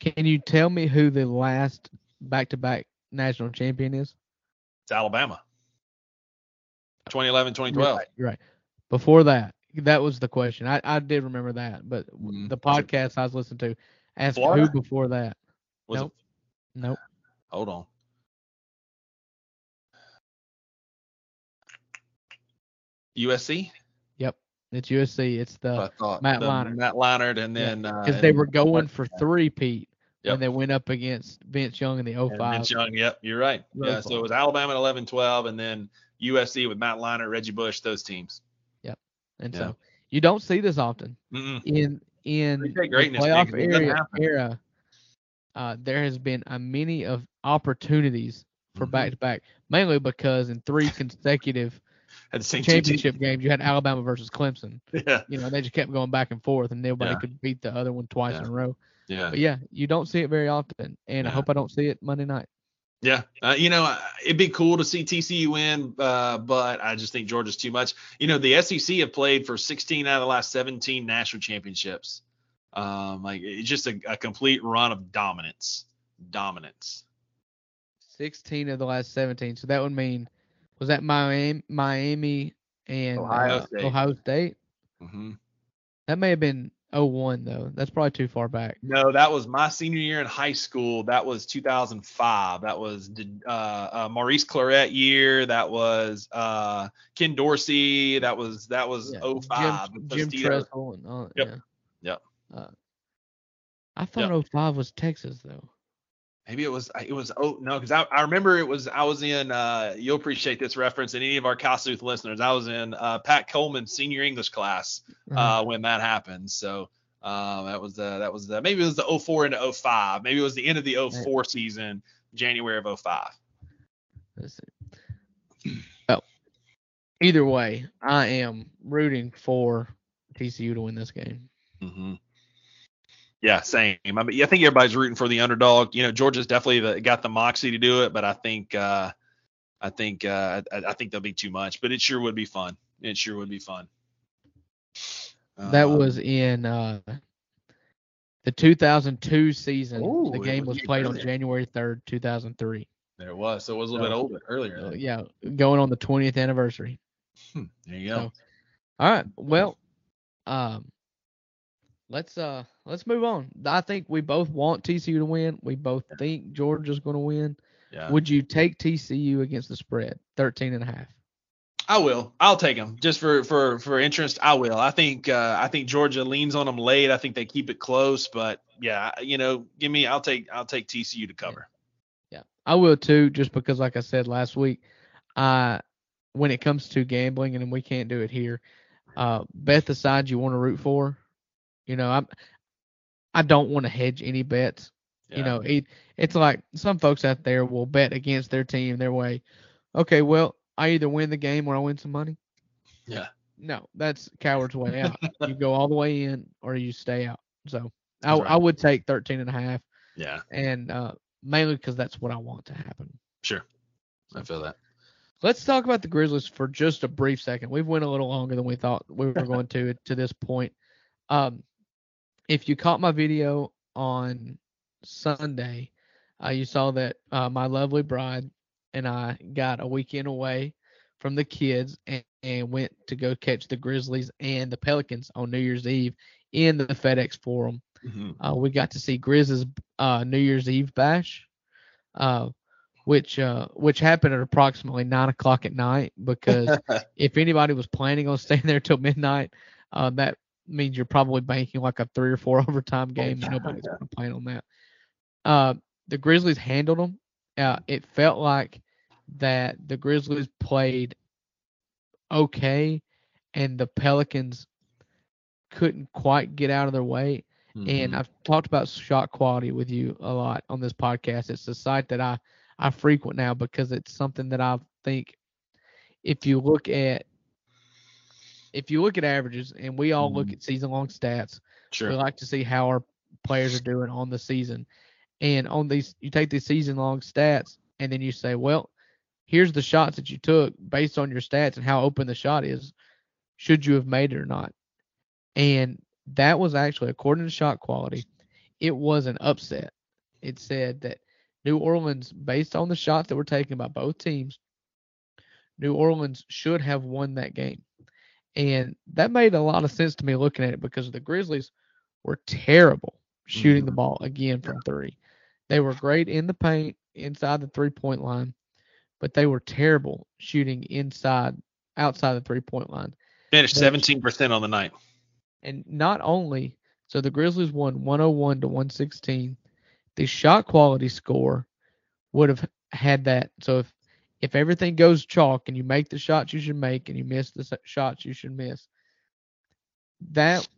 Can you tell me who the last back-to-back national champion is? It's Alabama. 2011, 2012. Right, right. Before that, that was the question. I, I did remember that, but w Mhm. the podcast I was listening to asked Florida? who before that. Was Nope. it? Nope. Hold on. USC. It's USC. It's the Matt the Leinart. Matt Leinart, and then because uh, they were going for three, Pete, Yep. when they went up against Vince Young in the and 05. Vince Young. Yep, you're right. Really Yeah, so it was Alabama at 11, 12, and then USC with Matt Leinart, Reggie Bush, those teams. Yep. And yeah. so you don't see this often Mm-mm. in in They take the greatness, man, playoff 'cause area, era. Uh, there has been a many of opportunities for back to back, mainly because in three consecutive Had the same championship games you had Alabama versus Clemson. Yeah. You know, they just kept going back and forth, and nobody Yeah. could beat the other one twice Yeah. in a row. Yeah. But yeah, you don't see it very often, and I hope I don't see it Monday night. Yeah, uh, you know, it'd be cool to see TCU win, uh, but I just think Georgia's too much. You know, the SEC have played for 16 out of the last 17 national championships. Um, like it's just a, a complete run of dominance, dominance. 16 of the last 17. So that would mean was that Miami, Miami and Ohio uh, State. Ohio State? hmm That may have been 01 though. That's probably too far back. No, that was my senior year in high school. That was 2005. That was uh, uh, Maurice Clarett year. That was uh, Ken Dorsey. That was that was Yeah, 05. Jim, with Jim Tressel and all. Yep. Yeah. Yep. Uh, I thought 05 was Texas though. Maybe it was it was oh no because I, I remember it was I was in uh you'll appreciate this reference and any of our Kasuth listeners I was in uh Pat Coleman's senior English class Uh-huh. uh when that happened so um that was uh that was uh, maybe it was the 04 into 05 maybe it was the end of the 04 season January of 05 Let's see. Well, either way, I am rooting for TCU to win this game. mm-hmm. Yeah same I mean I think everybody's rooting for the underdog you know Georgia's definitely the, got the moxie to do it but I think uh I think uh I, I think there'll be too much but it sure would be fun it sure would be fun That Um, was in uh, the 2002 season. Ooh, the game was was played on. January 3rd, 2003. There it was. So it was a little bit older earlier. Then. yeah, going on the 20th anniversary. Hmm, there you go. So- All right. Well, um, let's uh let's move on. I think we both want TCU to win. We both think Georgia's going to win. yeah. Would you take TCU against the spread, 13 and a half? I will. I'll take them just for for for interest. I will. I think uh, I think Georgia leans on them late. I think they keep it close, but yeah, you know, give me. I'll take I'll take TCU to cover. Yeah, I will too, just because, like I said last week, I when it comes to gambling, and we can't do it here, uh, bet the side you want to root for. You know, I'm I don't want to hedge any bets. Yeah. You know, it, it's like some folks out there will bet against their team their way. Okay, well, I either win the game or I win some money. Yeah. No, that's coward's way out. you go all the way in or you stay out. So I, right. I would take 13 and a half Yeah. and uh, mainly because that's what I want to happen. Sure. I feel that. Let's talk about the Grizzlies for just a brief second. We've went a little longer than we thought we were going to to this point. Um, if you caught my video on Sunday, uh, you saw that uh, my lovely bride and I got a weekend away from the kids and, and went to go catch the Grizzlies and the Pelicans on New Year's Eve in the FedEx Forum. Mhm. Uh, we got to see Grizz's uh, New Year's Eve bash, uh, which uh, which happened at approximately nine o'clock at night. Because if anybody was planning on staying there till midnight, uh, that means you're probably banking like a three or four overtime game. and Nobody's going to plan on that. Uh, the Grizzlies handled them. Uh, it felt like that the Grizzlies played okay, and the Pelicans couldn't quite get out of their way and Mhm. I've talked about shot quality with you a lot on this podcast. It's a site that I I frequent now because it's something that I think if you look at if you look at averages and we all look Mhm. at season long stats, sure. we like to see how our players are doing on the season. And on these you take these season long stats and then you say, well, here's the shots that you took based on your stats and how open the shot is. Should you have made it or not? And that was actually, according to shot quality, it was an upset. It said that New Orleans, based on the shots that were taken by both teams, New Orleans should have won that game. And that made a lot of sense to me looking at it because the Grizzlies were terrible shooting the mm-hmm. ball again from three. They were great in the paint, inside the three point line, but they were terrible shooting inside, outside the three point line. Finished But- 17% on the night. And not only, so the Grizzlies won 101 to 116. The shot quality score would have had that. So if if everything goes chalk and you make the shots you should make and you miss the shots you should miss, that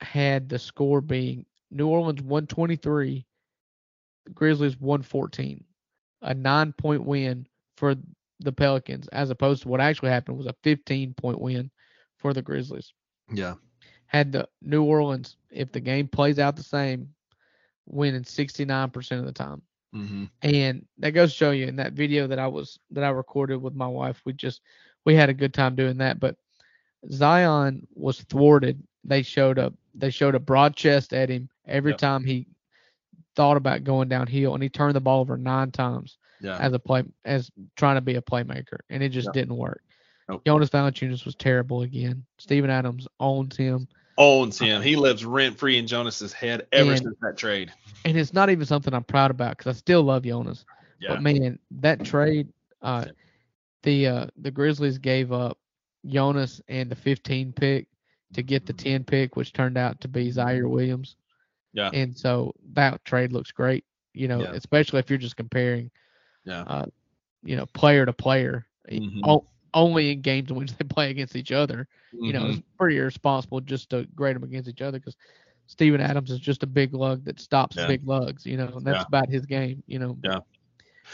had the score being New Orleans 123, Grizzlies 114 a nine point win for the Pelicans, as opposed to what actually happened was a 15 point win for the Grizzlies. Yeah. Had the New Orleans, if the game plays out the same, winning 69% of the time. Mm-hmm. And that goes to show you in that video that I was that I recorded with my wife, we just we had a good time doing that. But Zion was thwarted. They showed up they showed a broad chest at him every Yep. time he thought about going downhill and he turned the ball over nine times Yeah. as a play as trying to be a playmaker and it just Yep. didn't work. Nope. Jonas Valanciunas was terrible again. Steven Adams owns him. Owns him. He lives rent free in Jonas's head ever And- since that trade. And it's not even something I'm proud about because I still love Jonas. Yeah. But man, that trade, uh, the uh, the Grizzlies gave up Jonas and the 15 pick to get the 10 pick, which turned out to be Ziaire Williams. Yeah. And so that trade looks great, you know, Yeah. especially if you're just comparing, Yeah. uh, you know, player to player, Mhm. Only in games in which they play against each other. You know, it's pretty irresponsible just to grade them against each other because Steven Adams is just a big lug that stops Yeah. big lugs, you know, and that's Yeah. about his game, you know. Yeah.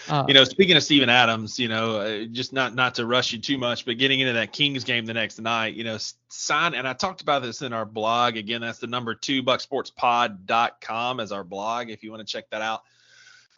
Uh, you know, speaking of Steven Adams, you know, uh, just not not to rush you too much, but getting into that Kings game the next night, you know, sign and I talked about this in our blog. Again, that's the number two buckssportspod.com as our blog if you want to check that out.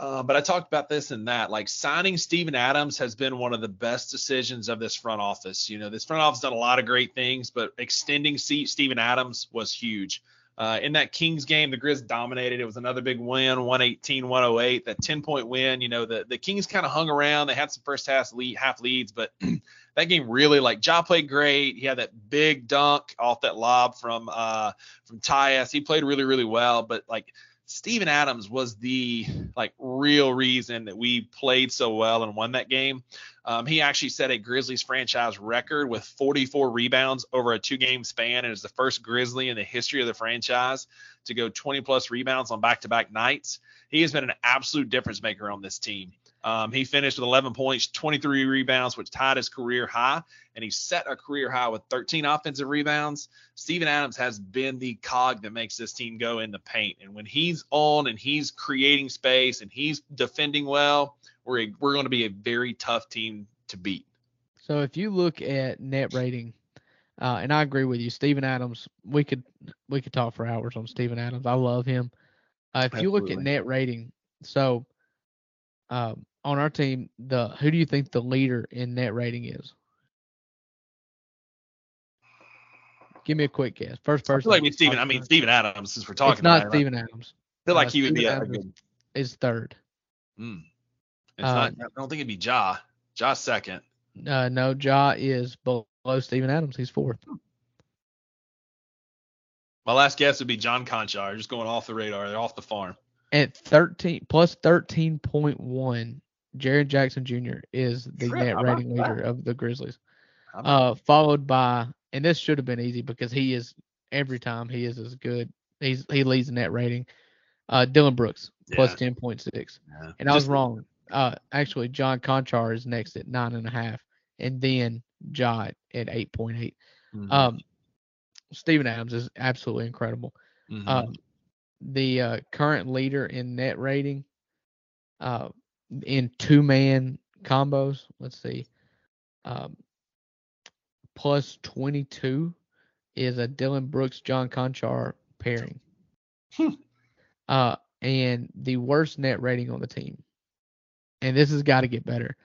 Uh, but I talked about this and that. Like signing Steven Adams has been one of the best decisions of this front office. You know, this front office done a lot of great things, but extending Se- Steven Adams was huge. Uh, in that Kings game, the Grizz dominated. It was another big win, 118 108. That 10 point win. You know, the, the Kings kind of hung around. They had some first half lead, half leads, but that game really like Ja played great. He had that big dunk off that lob from uh from Tyus. He played really really well, but like Steven Adams was the like real reason that we played so well and won that game. Um, he actually set a Grizzlies franchise record with 44 rebounds over a two game span and is the first Grizzly in the history of the franchise to go 20 plus rebounds on back to back nights. He has been an absolute difference maker on this team. Um, he finished with 11 points, 23 rebounds, which tied his career high, and he set a career high with 13 offensive rebounds. Steven Adams has been the cog that makes this team go in the paint. And when he's on and he's creating space and he's defending well, we're we're going to be a very tough team to beat. So if you look at net rating, uh, and I agree with you, Steven Adams, we could we could talk for hours on Steven Adams. I love him. Uh, if you look at net rating, so um, on our team, the who do you think the leader in net rating is? Give me a quick guess. First I person. feel like with Steven, I mean Steven Adams, since we're talking it's not about it, Steven Adams. I feel like uh, he would be a, Steven a Adams good. Is third. Mm. It's Uh, not. I don't think it'd be Ja. Ja's second. Uh, no, Ja is below Steven Adams. He's fourth. My last guess would be John Konchar, just going off the radar. They're off the farm. At 13 plus 13.1, Jaren Jackson Jr. is the Trip, net rating leader of the Grizzlies. Uh, followed by, and this should have been easy because he is every time he is as good. He's he leads the net rating. Uh, Dillon Brooks Yeah. 10.6, yeah. and I was Just- wrong. Uh, actually, John Konchar is next at nine and a half, and then Ja at 8.8. Mhm, Um, Steven Adams is absolutely incredible. mhm. Um, the uh, current leader in net rating uh, in two man combos. Let's see. Um, plus 22 is a Dillon Brooks John Konchar pairing. Hmm. uh, and the worst net rating on the team. And this has got to get better.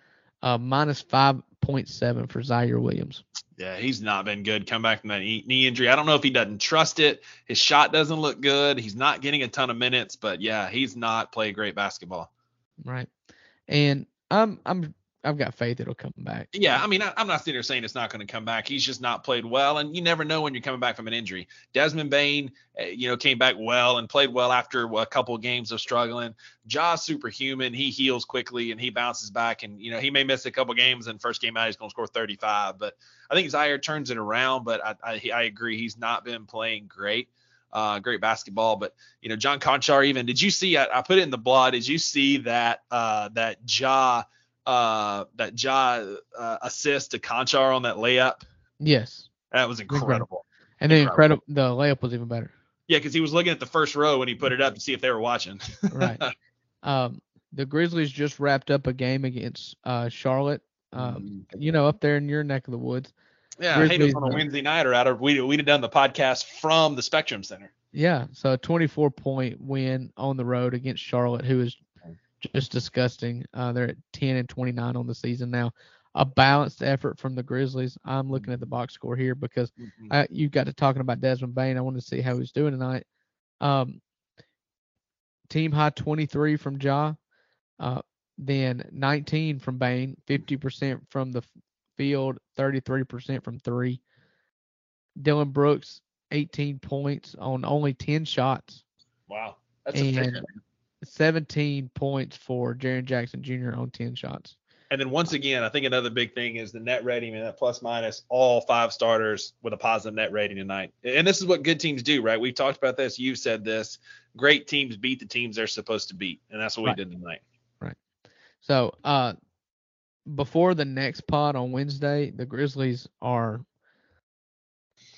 Uh, minus 5.7 for Ziaire Williams. Yeah, he's not been good. Come back from that knee knee injury. I don't know if he doesn't trust it. His shot doesn't look good. He's not getting a ton of minutes, but yeah, he's not playing great basketball. Right. And I'm I'm I've got faith it'll come back. Yeah, I mean, I, I'm not sitting here saying it's not going to come back. He's just not played well, and you never know when you're coming back from an injury. Desmond Bane, uh, you know, came back well and played well after a couple of games of struggling. Ja's superhuman. He heals quickly and he bounces back, and you know, he may miss a couple games. And first game out, he's going to score 35. But I think Ziaire turns it around. But I, I, I agree, he's not been playing great. Uh, great basketball, but you know, John Konchar even. Did you see? I, I put it in the blog. Did you see that? Uh, that jaw uh, that jaw uh, assist to Konchar on that layup. Yes. That was incredible. And then Incredible. incredible the layup was even better. Yeah, because he was looking at the first row when he put it up to see if they were watching. Right. um the Grizzlies just wrapped up a game against uh, Charlotte. Um, you know, up there in your neck of the woods. Yeah, I hate it on a Wednesday night or out of we we'd have done the podcast from the Spectrum Center. Yeah, so a 24 point win on the road against Charlotte, who is just disgusting. Uh, they're at 10 and 29 on the season now. A balanced effort from the Grizzlies. I'm looking at the box score here because uh, you got to talking about Desmond Bane. I want to see how he's doing tonight. Um, team high 23 from Ja, uh, then 19 from Bane, 50% from the field, 33% from three. Dillon Brooks, 18 points on only 10 shots, Wow, that's and efficient. 17 points for Jaren Jackson Jr. on 10 shots. And then once again, I think another big thing is the net rating and that plus minus all five starters with a positive net rating tonight. And this is what good teams do, right? We've talked about this. You've said this. Great teams beat the teams they're supposed to beat, and that's what we did tonight. Right. So, uh, before the next pod on Wednesday, the Grizzlies are,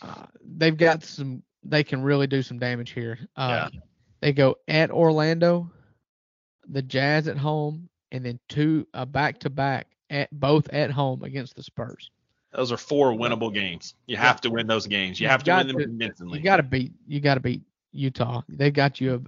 uh, they've got some, they can really do some damage here. Uh, They go at Orlando, the Jazz at home, and then two, back to back at both at home against the Spurs. Those are four winnable games. You have to win those games. You You've to win them to- convincingly. You got to beat, you got to beat Utah. They've got you, a,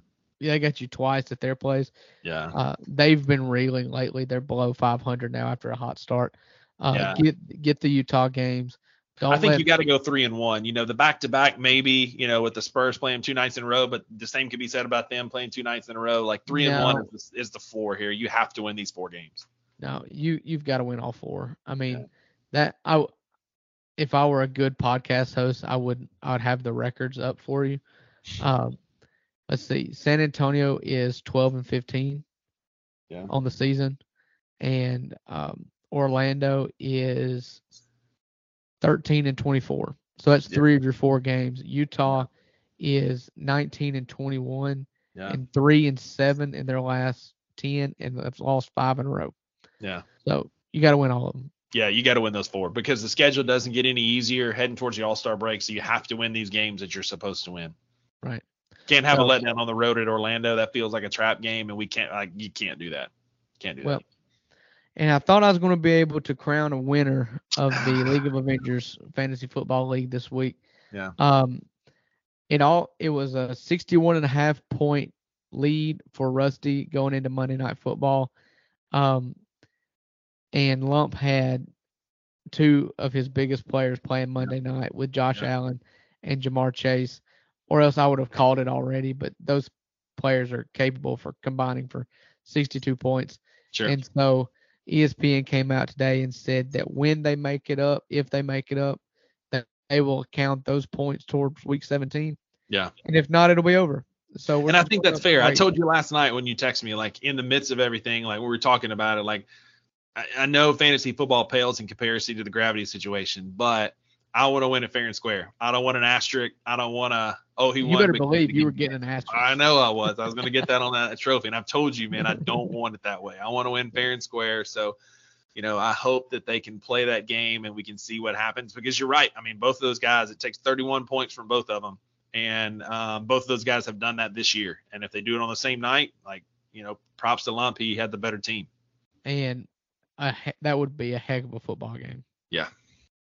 they got you twice at their place. yeah. Uh, they've been reeling lately. They're below 500 now after a hot start. Uh, Yeah. Get get the Utah games. Don't I think let- you got to go three and one. You know, the back to back, maybe, you know, with the Spurs playing two nights in a row, but the same could be said about them playing two nights in a row. Like three and one is, the- is the four here. You have to win these four games. No, you you've got to win all four. I mean, Yeah. that I if I were a good podcast host, I would I would have the records up for you. Um, let's see, San Antonio is 12 and 15 Yeah. on the season, and um, Orlando is 13 and 24. So that's Yeah. three of your four games. Utah is 19 and 21 Yeah. and three and seven in their last 10, and they've lost five in a row. Yeah. So you got to win all of them. Yeah, you got to win those four because the schedule doesn't get any easier heading towards the All Star break. So you have to win these games that you're supposed to win. Right. Can't have a letdown on the road at Orlando. That feels like a trap game, and we can't. Like you can't do that. Can't do Well, that. And I thought I was going to be able to crown a winner of the League of Avengers Fantasy Football League this week. Yeah. Um, it all it was a 61 and a half point lead for Rusty going into Monday Night Football. Um, and Lump had two of his biggest players playing Monday night with Josh Yeah. Allen and Ja'Marr Chase, or else I would have called it already. But those players are capable for combining for 62 points. Sure. And so ESPN came out today and said that when they make it up, if they make it up, that they will count those points towards week 17. Yeah. And if not, it'll be over. So we're and I think that's fair. I told you last night when you texted me, like in the midst of everything, like we were talking about it, like I, I know fantasy football pales in comparison to the gravity situation, but I want to win it fair and square. I don't want an asterisk. I don't want to. Oh, he You won. You better believe you were getting an asterisk. I know I was. I was going to get that on that trophy, and I've told you, man, I don't want it that way. I want to win fair and square. So, you know, I hope that they can play that game and we can see what happens. Because you're right. I mean, both of those guys, it takes 31 points from both of them, and um, both of those guys have done that this year. And if they do it on the same night, like you know, props to Lump, he had the better team. and a that would be a heck of a football game. Yeah.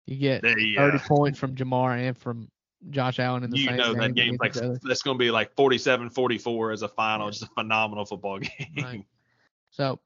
You get They, 30 uh, points from Ja'Marr and from Josh Allen in the you same know that game game's like against each other. that's going to be like 47-44 as a final. Yeah. Just a phenomenal football game. Right. So,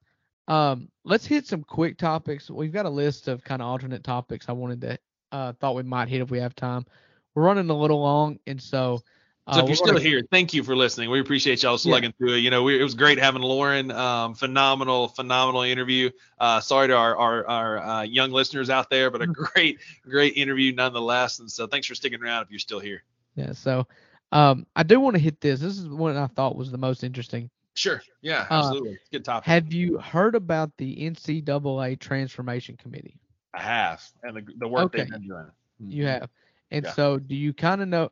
um, let's hit some quick topics. We've got a list of kind of alternate topics I wanted to uh thought we might hit if we have time. We're running a little long, and so. Uh, So if you're still here, thank you for listening. We appreciate y'all slugging through it. You know, we, it was great having Lauren. Um, phenomenal, phenomenal interview. Uh, sorry to our our, our uh, young listeners out there, but a great, great interview nonetheless. And so thanks for sticking around if you're still here. Yeah. So, um, I do want to hit this. This is one I thought was the most interesting. Sure. Yeah, Uh, absolutely. Good topic. Have you heard about the NCAA Transformation Committee? I have, and the, the work Okay. they've been doing. You have. And Yeah. so, do you kind of know?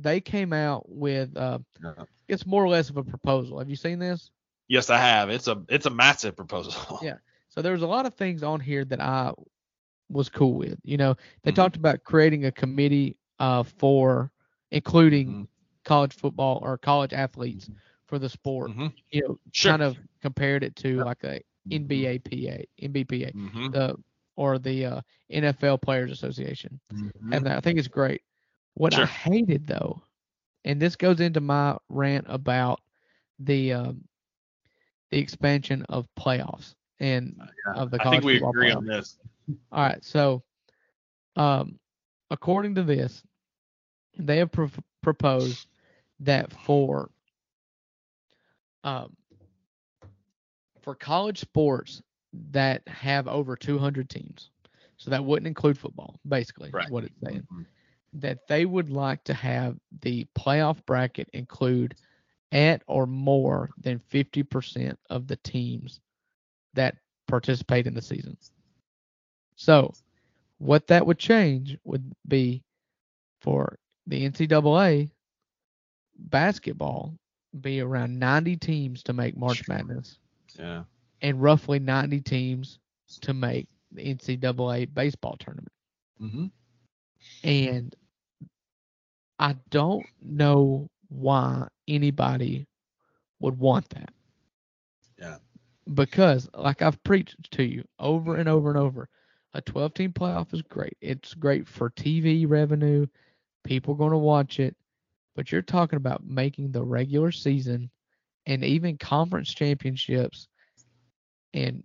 They came out with uh, it's more or less of a proposal. Have you seen this? Yes, I have. It's a it's a massive proposal. Yeah. So there was a lot of things on here that I was cool with. You know, they Mhm. talked about creating a committee uh, for including Mhm. college football or college athletes for the sport. Mhm. You know, Sure. kind of compared it to like a NBAPA, NBPA, Mhm. the or the uh, NFL Players Association, and I think it's great. What I hated though, and this goes into my rant about the um, the expansion of playoffs and of the college I think we agree playoffs. on this. All right, so um, according to this, they have pro- proposed that for um, for college sports that have over 200 teams, so that wouldn't include football, basically, is Right. what it's saying, Mhm. That they would like to have the playoff bracket include at or more than 50% of the teams that participate in the season. So, what that would change would be for the NCAA basketball be around 90 teams to make March Madness Yeah. and roughly 90 teams to make the NCAA baseball tournament. Mm-hmm. And I don't know why anybody would want that. Yeah. Because, like I've preached to you over and over and over, a 12 team playoff is great. It's great for TV revenue. People are going to watch it. But you're talking about making the regular season and even conference championships and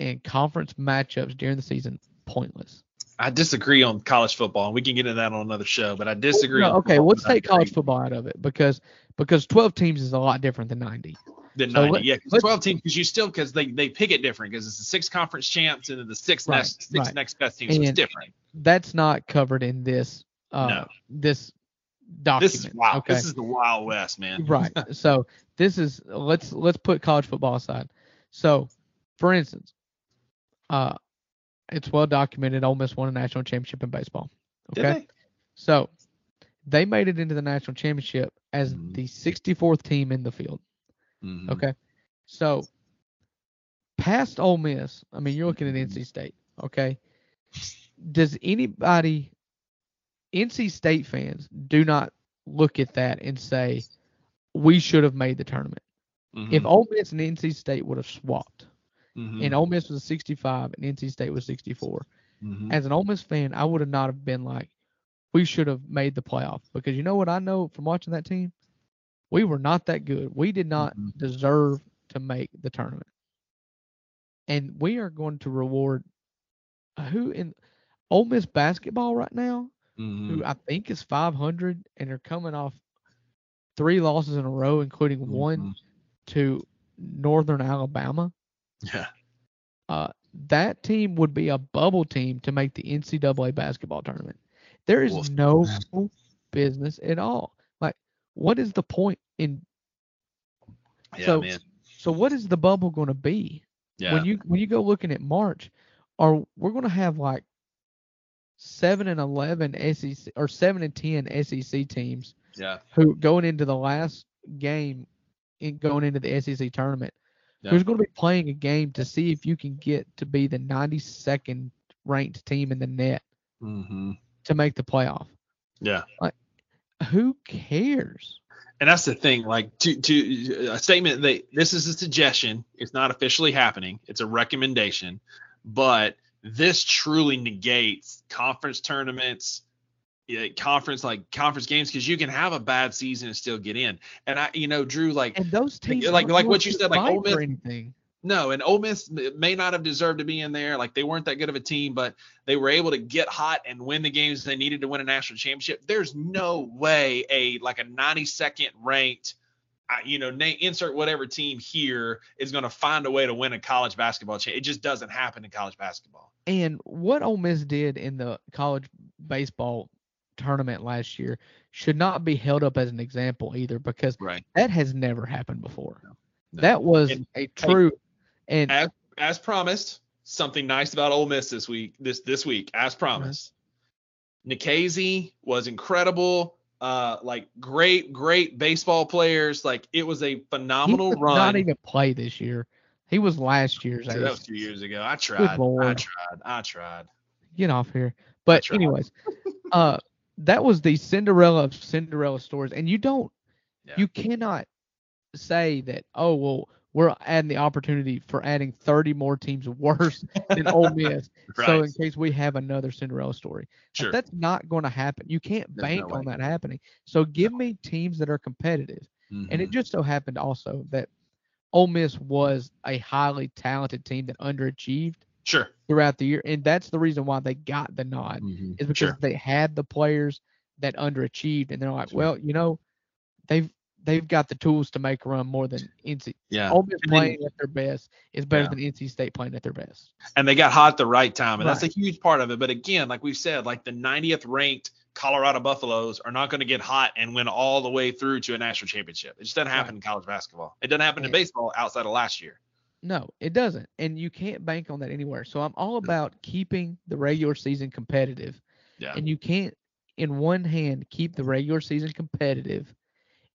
and conference matchups during the season pointless. I disagree on college football, and we can get into that on another show. But I disagree. No, okay, let's take college football out of it because because 12 teams is a lot different than 90. Than So 90. let- yeah, 'cause let's- 12 teams because you still because they they pick it different because it's the six conference champs and then the six Right, next six right. next best teams. So it's different. That's not covered in this uh No. this document. This is wild. Okay. This is the Wild West, man. right. So this is let's let's put college football aside. So, for instance, uh, it's well documented. Ole Miss won a national championship in baseball. Okay, they? so they made it into the national championship as Mhm. the 64th team in the field. Mhm. Okay, so past Ole Miss, I mean, you're looking at NC State. Okay, does anybody, NC State fans, do not look at that and say we should have made the tournament? If Mhm. Ole Miss and NC State would have swapped, Mhm. and Ole Miss was 65 and NC State was 64, Mhm. as an Ole Miss fan, I would have not have been like, we should have made the playoff because you know what I know from watching that team, we were not that good. We did not Mhm. deserve to make the tournament, and we are going to reward who in Ole Miss basketball right now, who I think is 500 and are coming off three losses in a row, including one Mhm. to Northern Alabama. Yeah. uh, that team would be a bubble team to make the NCAA basketball tournament. There is Well, no business at all. Like, what is the point in? Yeah, So, man. So, what is the bubble going to be Yeah. when you when you go looking at March? Are we're going to have like seven and eleven SEC or seven and ten SEC teams yeah. who going into the last game, in going into the SEC tournament, Yeah. who's going to be playing a game to see if you can get to be the 92nd ranked team in the net hmm to make the playoff. Yeah. Who cares? And that's the thing. Like to to a statement that this is a suggestion. It's not officially happening. It's a recommendation, but this truly negates conference tournaments, yeah, conference like conference games because you can have a bad season and still get in. And I, you know, Drew, like And those teams, like- like what you said, like Ole Miss- anything. No, and Ole Miss may not have deserved to be in there. Like they weren't that good of a team, but they were able to get hot and win the games they needed to win a national championship. There's no way a like a 92nd ranked, uh, you know, insert whatever team here is going to find a way to win a college basketball championship. It just doesn't happen in college basketball. And what Ole Miss did in the college baseball tournament last year should not be held up as an example either because Right. that has never happened before. no. That was And- a true and As as promised, something nice about Ole Miss this week. This this week, as promised. Nikhazy was incredible. Uh, like great, great baseball players. Like it was a phenomenal did run. not even play this year. He was last year's that was two years ago. I tried. I tried. I tried. Get off here. But anyways, uh, that was the Cinderella of Cinderella stories, and you don't, Yeah. you cannot say that oh well we're adding the opportunity for adding 30 more teams worse than Ole Miss, so in case we have another Cinderella story. Sure. that's not going to happen. You can't There's no bank on that happening. So give me teams that are competitive. And Mhm. it just so happened also that Ole Miss was a highly talented team that underachieved sure. throughout the year, and that's the reason why they got the nod Mhm. is because Sure. they had the players that underachieved, and they're like, Sure. well, you know, they've they've got the tools to make a run more than NC. Yeah. Ole Miss And then- playing at their best is better Yeah. than NC State playing at their best. and they got hot at the right time, and that's a huge part of it. But again, like we've said, like the 90th ranked Colorado Buffaloes are not going to get hot and win all the way through to a national championship. It just doesn't happen in college basketball. It doesn't happen in baseball outside of last year. No, it doesn't, and you can't bank on that anywhere. So I'm all about keeping the regular season competitive. Yeah. and you can't in one hand keep the regular season competitive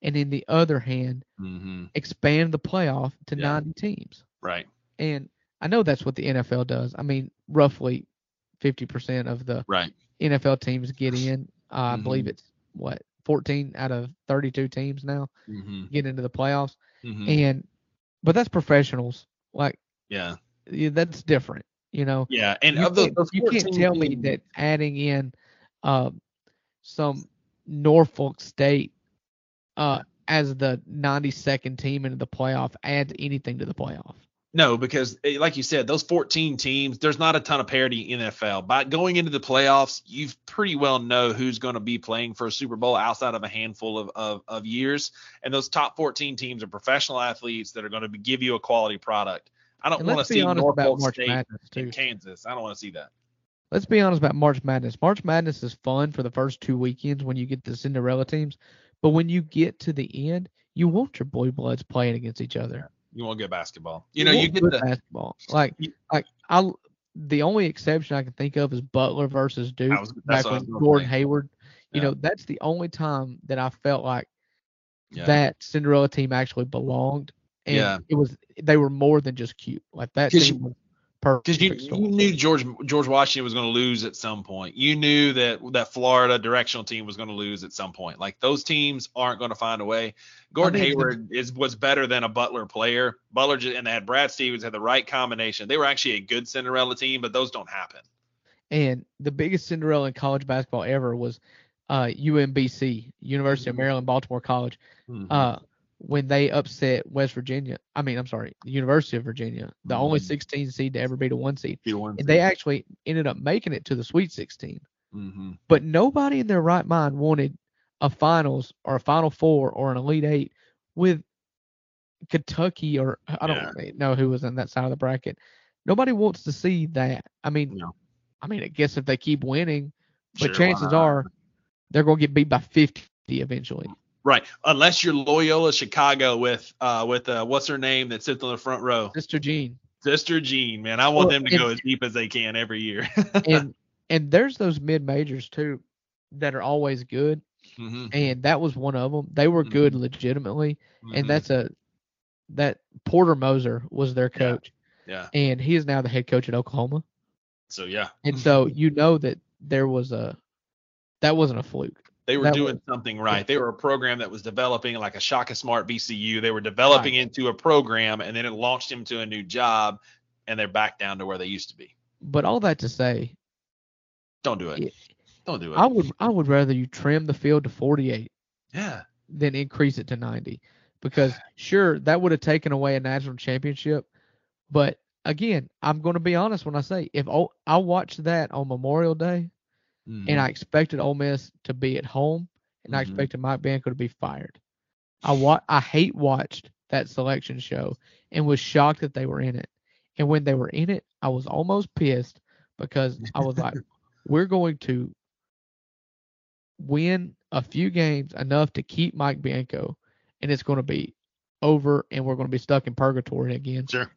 and in the other hand Mm-hmm. expand the playoff to Yeah. 90 teams Right. and i know that's what the nfl does i mean roughly 50% of the Right. nfl teams get in uh, i believe Mhm. it's what 14 out of 32 teams now Mm-hmm. get into the playoffs Mm-hmm. and but that's professionals like Yeah. yeah, that's different you know Yeah. And you of you can't tell me that adding in um, some Norfolk State uh, as the 92nd team into the playoff adds anything to the playoff. No, because eh, like you said, those 14 teams, there's not a ton of parity in NFL. By going into the playoffs, you pretty well know who's going to be playing for a Super Bowl outside of a handful of, of, of years. And those top 14 teams are professional athletes that are going to be, give you a quality product. I don't want to see Norfolk about March State Madness in too. Kansas. I don't want to see that. Let's be honest about March Madness. March Madness is fun for the first two weekends when you get the Cinderella teams, but when you get to the end, you want your blue bloods playing against each other. You want good basketball. You know, you want get the basketball. Like You- like I the only exception I can think of is Butler versus Duke was- back when Gordon. Hayward. You Yeah. know, that's the only time that I felt like yeah. that Cinderella team actually belonged. And Yeah. it was they were more than just cute. Like that team was. Because you, you knew George George Washington was going to lose at some point. You knew that that Florida directional team was going to lose at some point. Like those teams aren't going to find a way. Gordon mean, Hayward is was better than a Butler player. Butler just, and they had Brad Stevens had the right combination. They were actually a good Cinderella team, but those don't happen. And the biggest Cinderella in college basketball ever was uh, UMBC, University of Mhm. Maryland, Baltimore College, Mm-hmm. uh, when they upset West Virginia. I mean, I'm sorry, the University of Virginia, the only Mhm. 16 seed to ever beat a one seed. Be the one And they actually ended up making it to the Sweet 16. mm-hmm. But nobody in their right mind wanted a finals or a Final Four or an Elite Eight with Kentucky or I don't Yeah. really know who was in that side of the bracket. Nobody wants to see that. I mean, No. I mean, I guess if they keep winning, but Sure, chances are they're going to get beat by 50 eventually. Right. Unless you're Loyola Chicago with uh with uh what's her name that sits on the front row, Sister Jean. Sister Jean. Man, I want Well, them to go as deep as they can every year. And and there's those mid majors too that are always good, hmm and that was one of them. They were good legitimately, Mm-hmm. and that's a that Porter Moser was their Yeah. coach. yeah. and he is now the head coach at Oklahoma. So yeah. And so you know that there was a that wasn't a fluke. They were That doing was- something right. They were a program that was developing like a Shaka Smart VCU. They were developing Right. into a program and then it launched him to a new job and they're back down to where they used to be. But all that to say, Don't do it. Yeah. Don't do it. I would I would rather you trim the field to 48 yeah. than increase it to 90 because sure that would have taken away a national championship, but again, I'm going to be honest when I say if I watched that on Memorial Day Mhm. and I expected Ole Miss to be at home and I Mhm. expected Mike Bianco to be fired. I wa- I hate watched that selection show and was shocked that they were in it. And when they were in it, I was almost pissed because I was like, we're going to win a few games enough to keep Mike Bianco and it's going to be over and we're going to be stuck in purgatory again. Sure.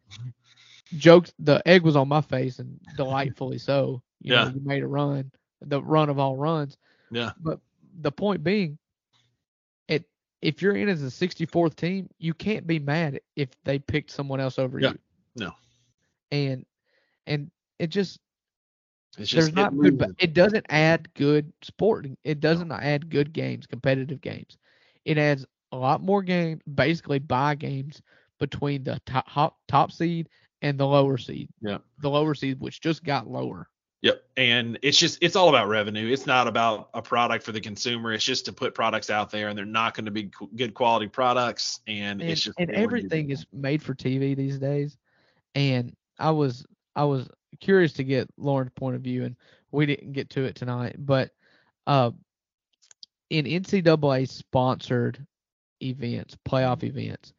Jokes the egg was on my face and delightfully so. You Yeah. know, you made a run, the run of all runs. Yeah. But the point being, it if you're in as a 64th team, you can't be mad if they picked someone else over Yeah. you. No. And and it just It's just there's not good. moves. It doesn't add good sporting. It doesn't add good games, competitive games. It adds a lot more games, basically buy games between the top top seed and the lower seed. Yeah. The lower seed, which just got lower. Yep. And it's just it's all about revenue. It's not about a product for the consumer. It's just to put products out there, and they're not going to be good quality products. And, and it's just and everything is made for TV these days. And I was I was curious to get Lauren's point of view, and we didn't get to it tonight. But uh, in NCAA sponsored events, playoff events,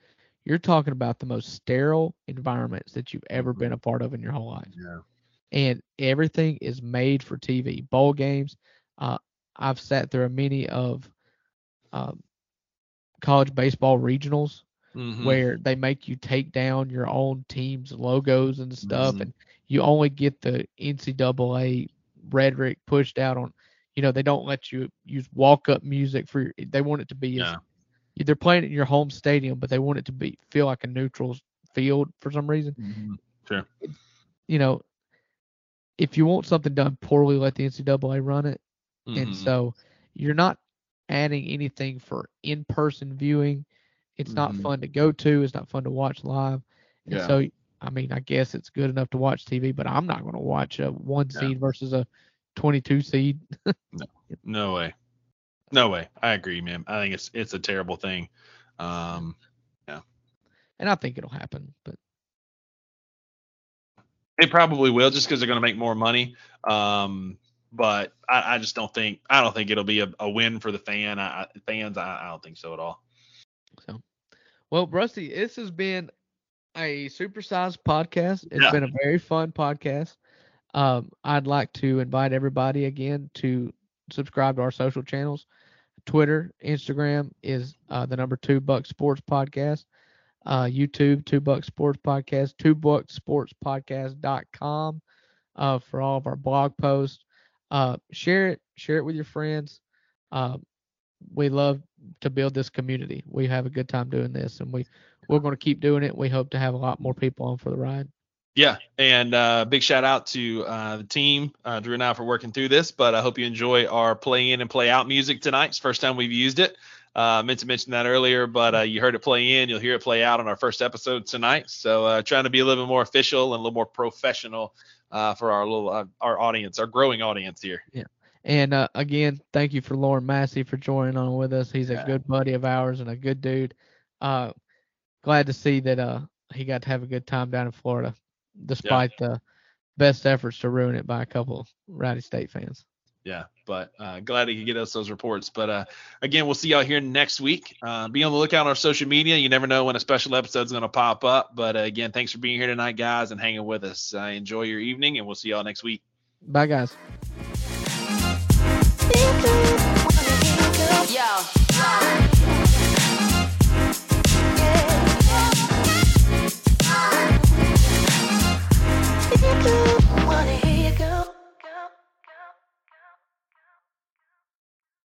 you're talking about the most sterile environments that you've ever been a part of in your whole life. Yeah. And everything is made for TV. Bowl games. Uh, I've sat through a many of um, college baseball regionals Mhm. where they make you take down your own team's logos and stuff, Mhm. and you only get the NCAA rhetoric pushed out on. You know, they don't let you use walk up music for. Your, they want it to be. as- they're playing it in your home stadium, but they want it to be feel like a neutral field for some reason. Mhm. Sure. You know, if you want something done poorly, let the NCAA run it. And Mhm. so you're not adding anything for in person viewing. It's not Mhm. fun to go to. It's not fun to watch live. And Yeah. so, I mean, I guess it's good enough to watch TV, but I'm not going to watch a one Yeah. seed versus a 22 seed. No way. No way. I agree, man. I think it's it's a terrible thing. Um, yeah. And I think it'll happen. But It probably will, just because they're going to make more money. Um, but I, I just don't think I don't think it'll be a, a win for the fan. I, fans, I, I don't think so at all. so, well, Rusty, this has been a supersized podcast. It's Yeah. been a very fun podcast. Um, I'd like to invite everybody again to subscribe to our social channels. Twitter, Instagram is uh, the number two Buck Sports Podcast. Uh, YouTube, Two Buck Sports Podcast, Two Buck Sports Podcast.com uh, for all of our blog posts. Uh, share it, share it with your friends. Uh, we love to build this community. We have a good time doing this, and we we're going to keep doing it. We hope to have a lot more people on for the ride. Yeah, and uh, big shout out to uh, the team, uh, Drew and I, for working through this. But I hope you enjoy our play in and play out music tonight. It's first time we've used it. Uh, I meant to mention that earlier, but uh, you heard it play in. You'll hear it play out on our first episode tonight. So uh, trying to be a little bit more official and a little more professional uh, for our little uh, our audience, our growing audience here. Yeah. And uh, again, thank you for Lauren Massey for joining on with us. He's a good buddy of ours and a good dude. Uh, glad to see that uh, he got to have a good time down in Florida, despite the best efforts to ruin it by a couple Rowdy State fans yeah but uh, glad he could get us those reports. But uh, again we'll see y'all here next week. Uh, be on the lookout on our social media. You never know when a special episode is going to pop up. But uh, again thanks for being here tonight guys and hanging with us. Uh, enjoy your evening and we'll see y'all next week. Bye guys.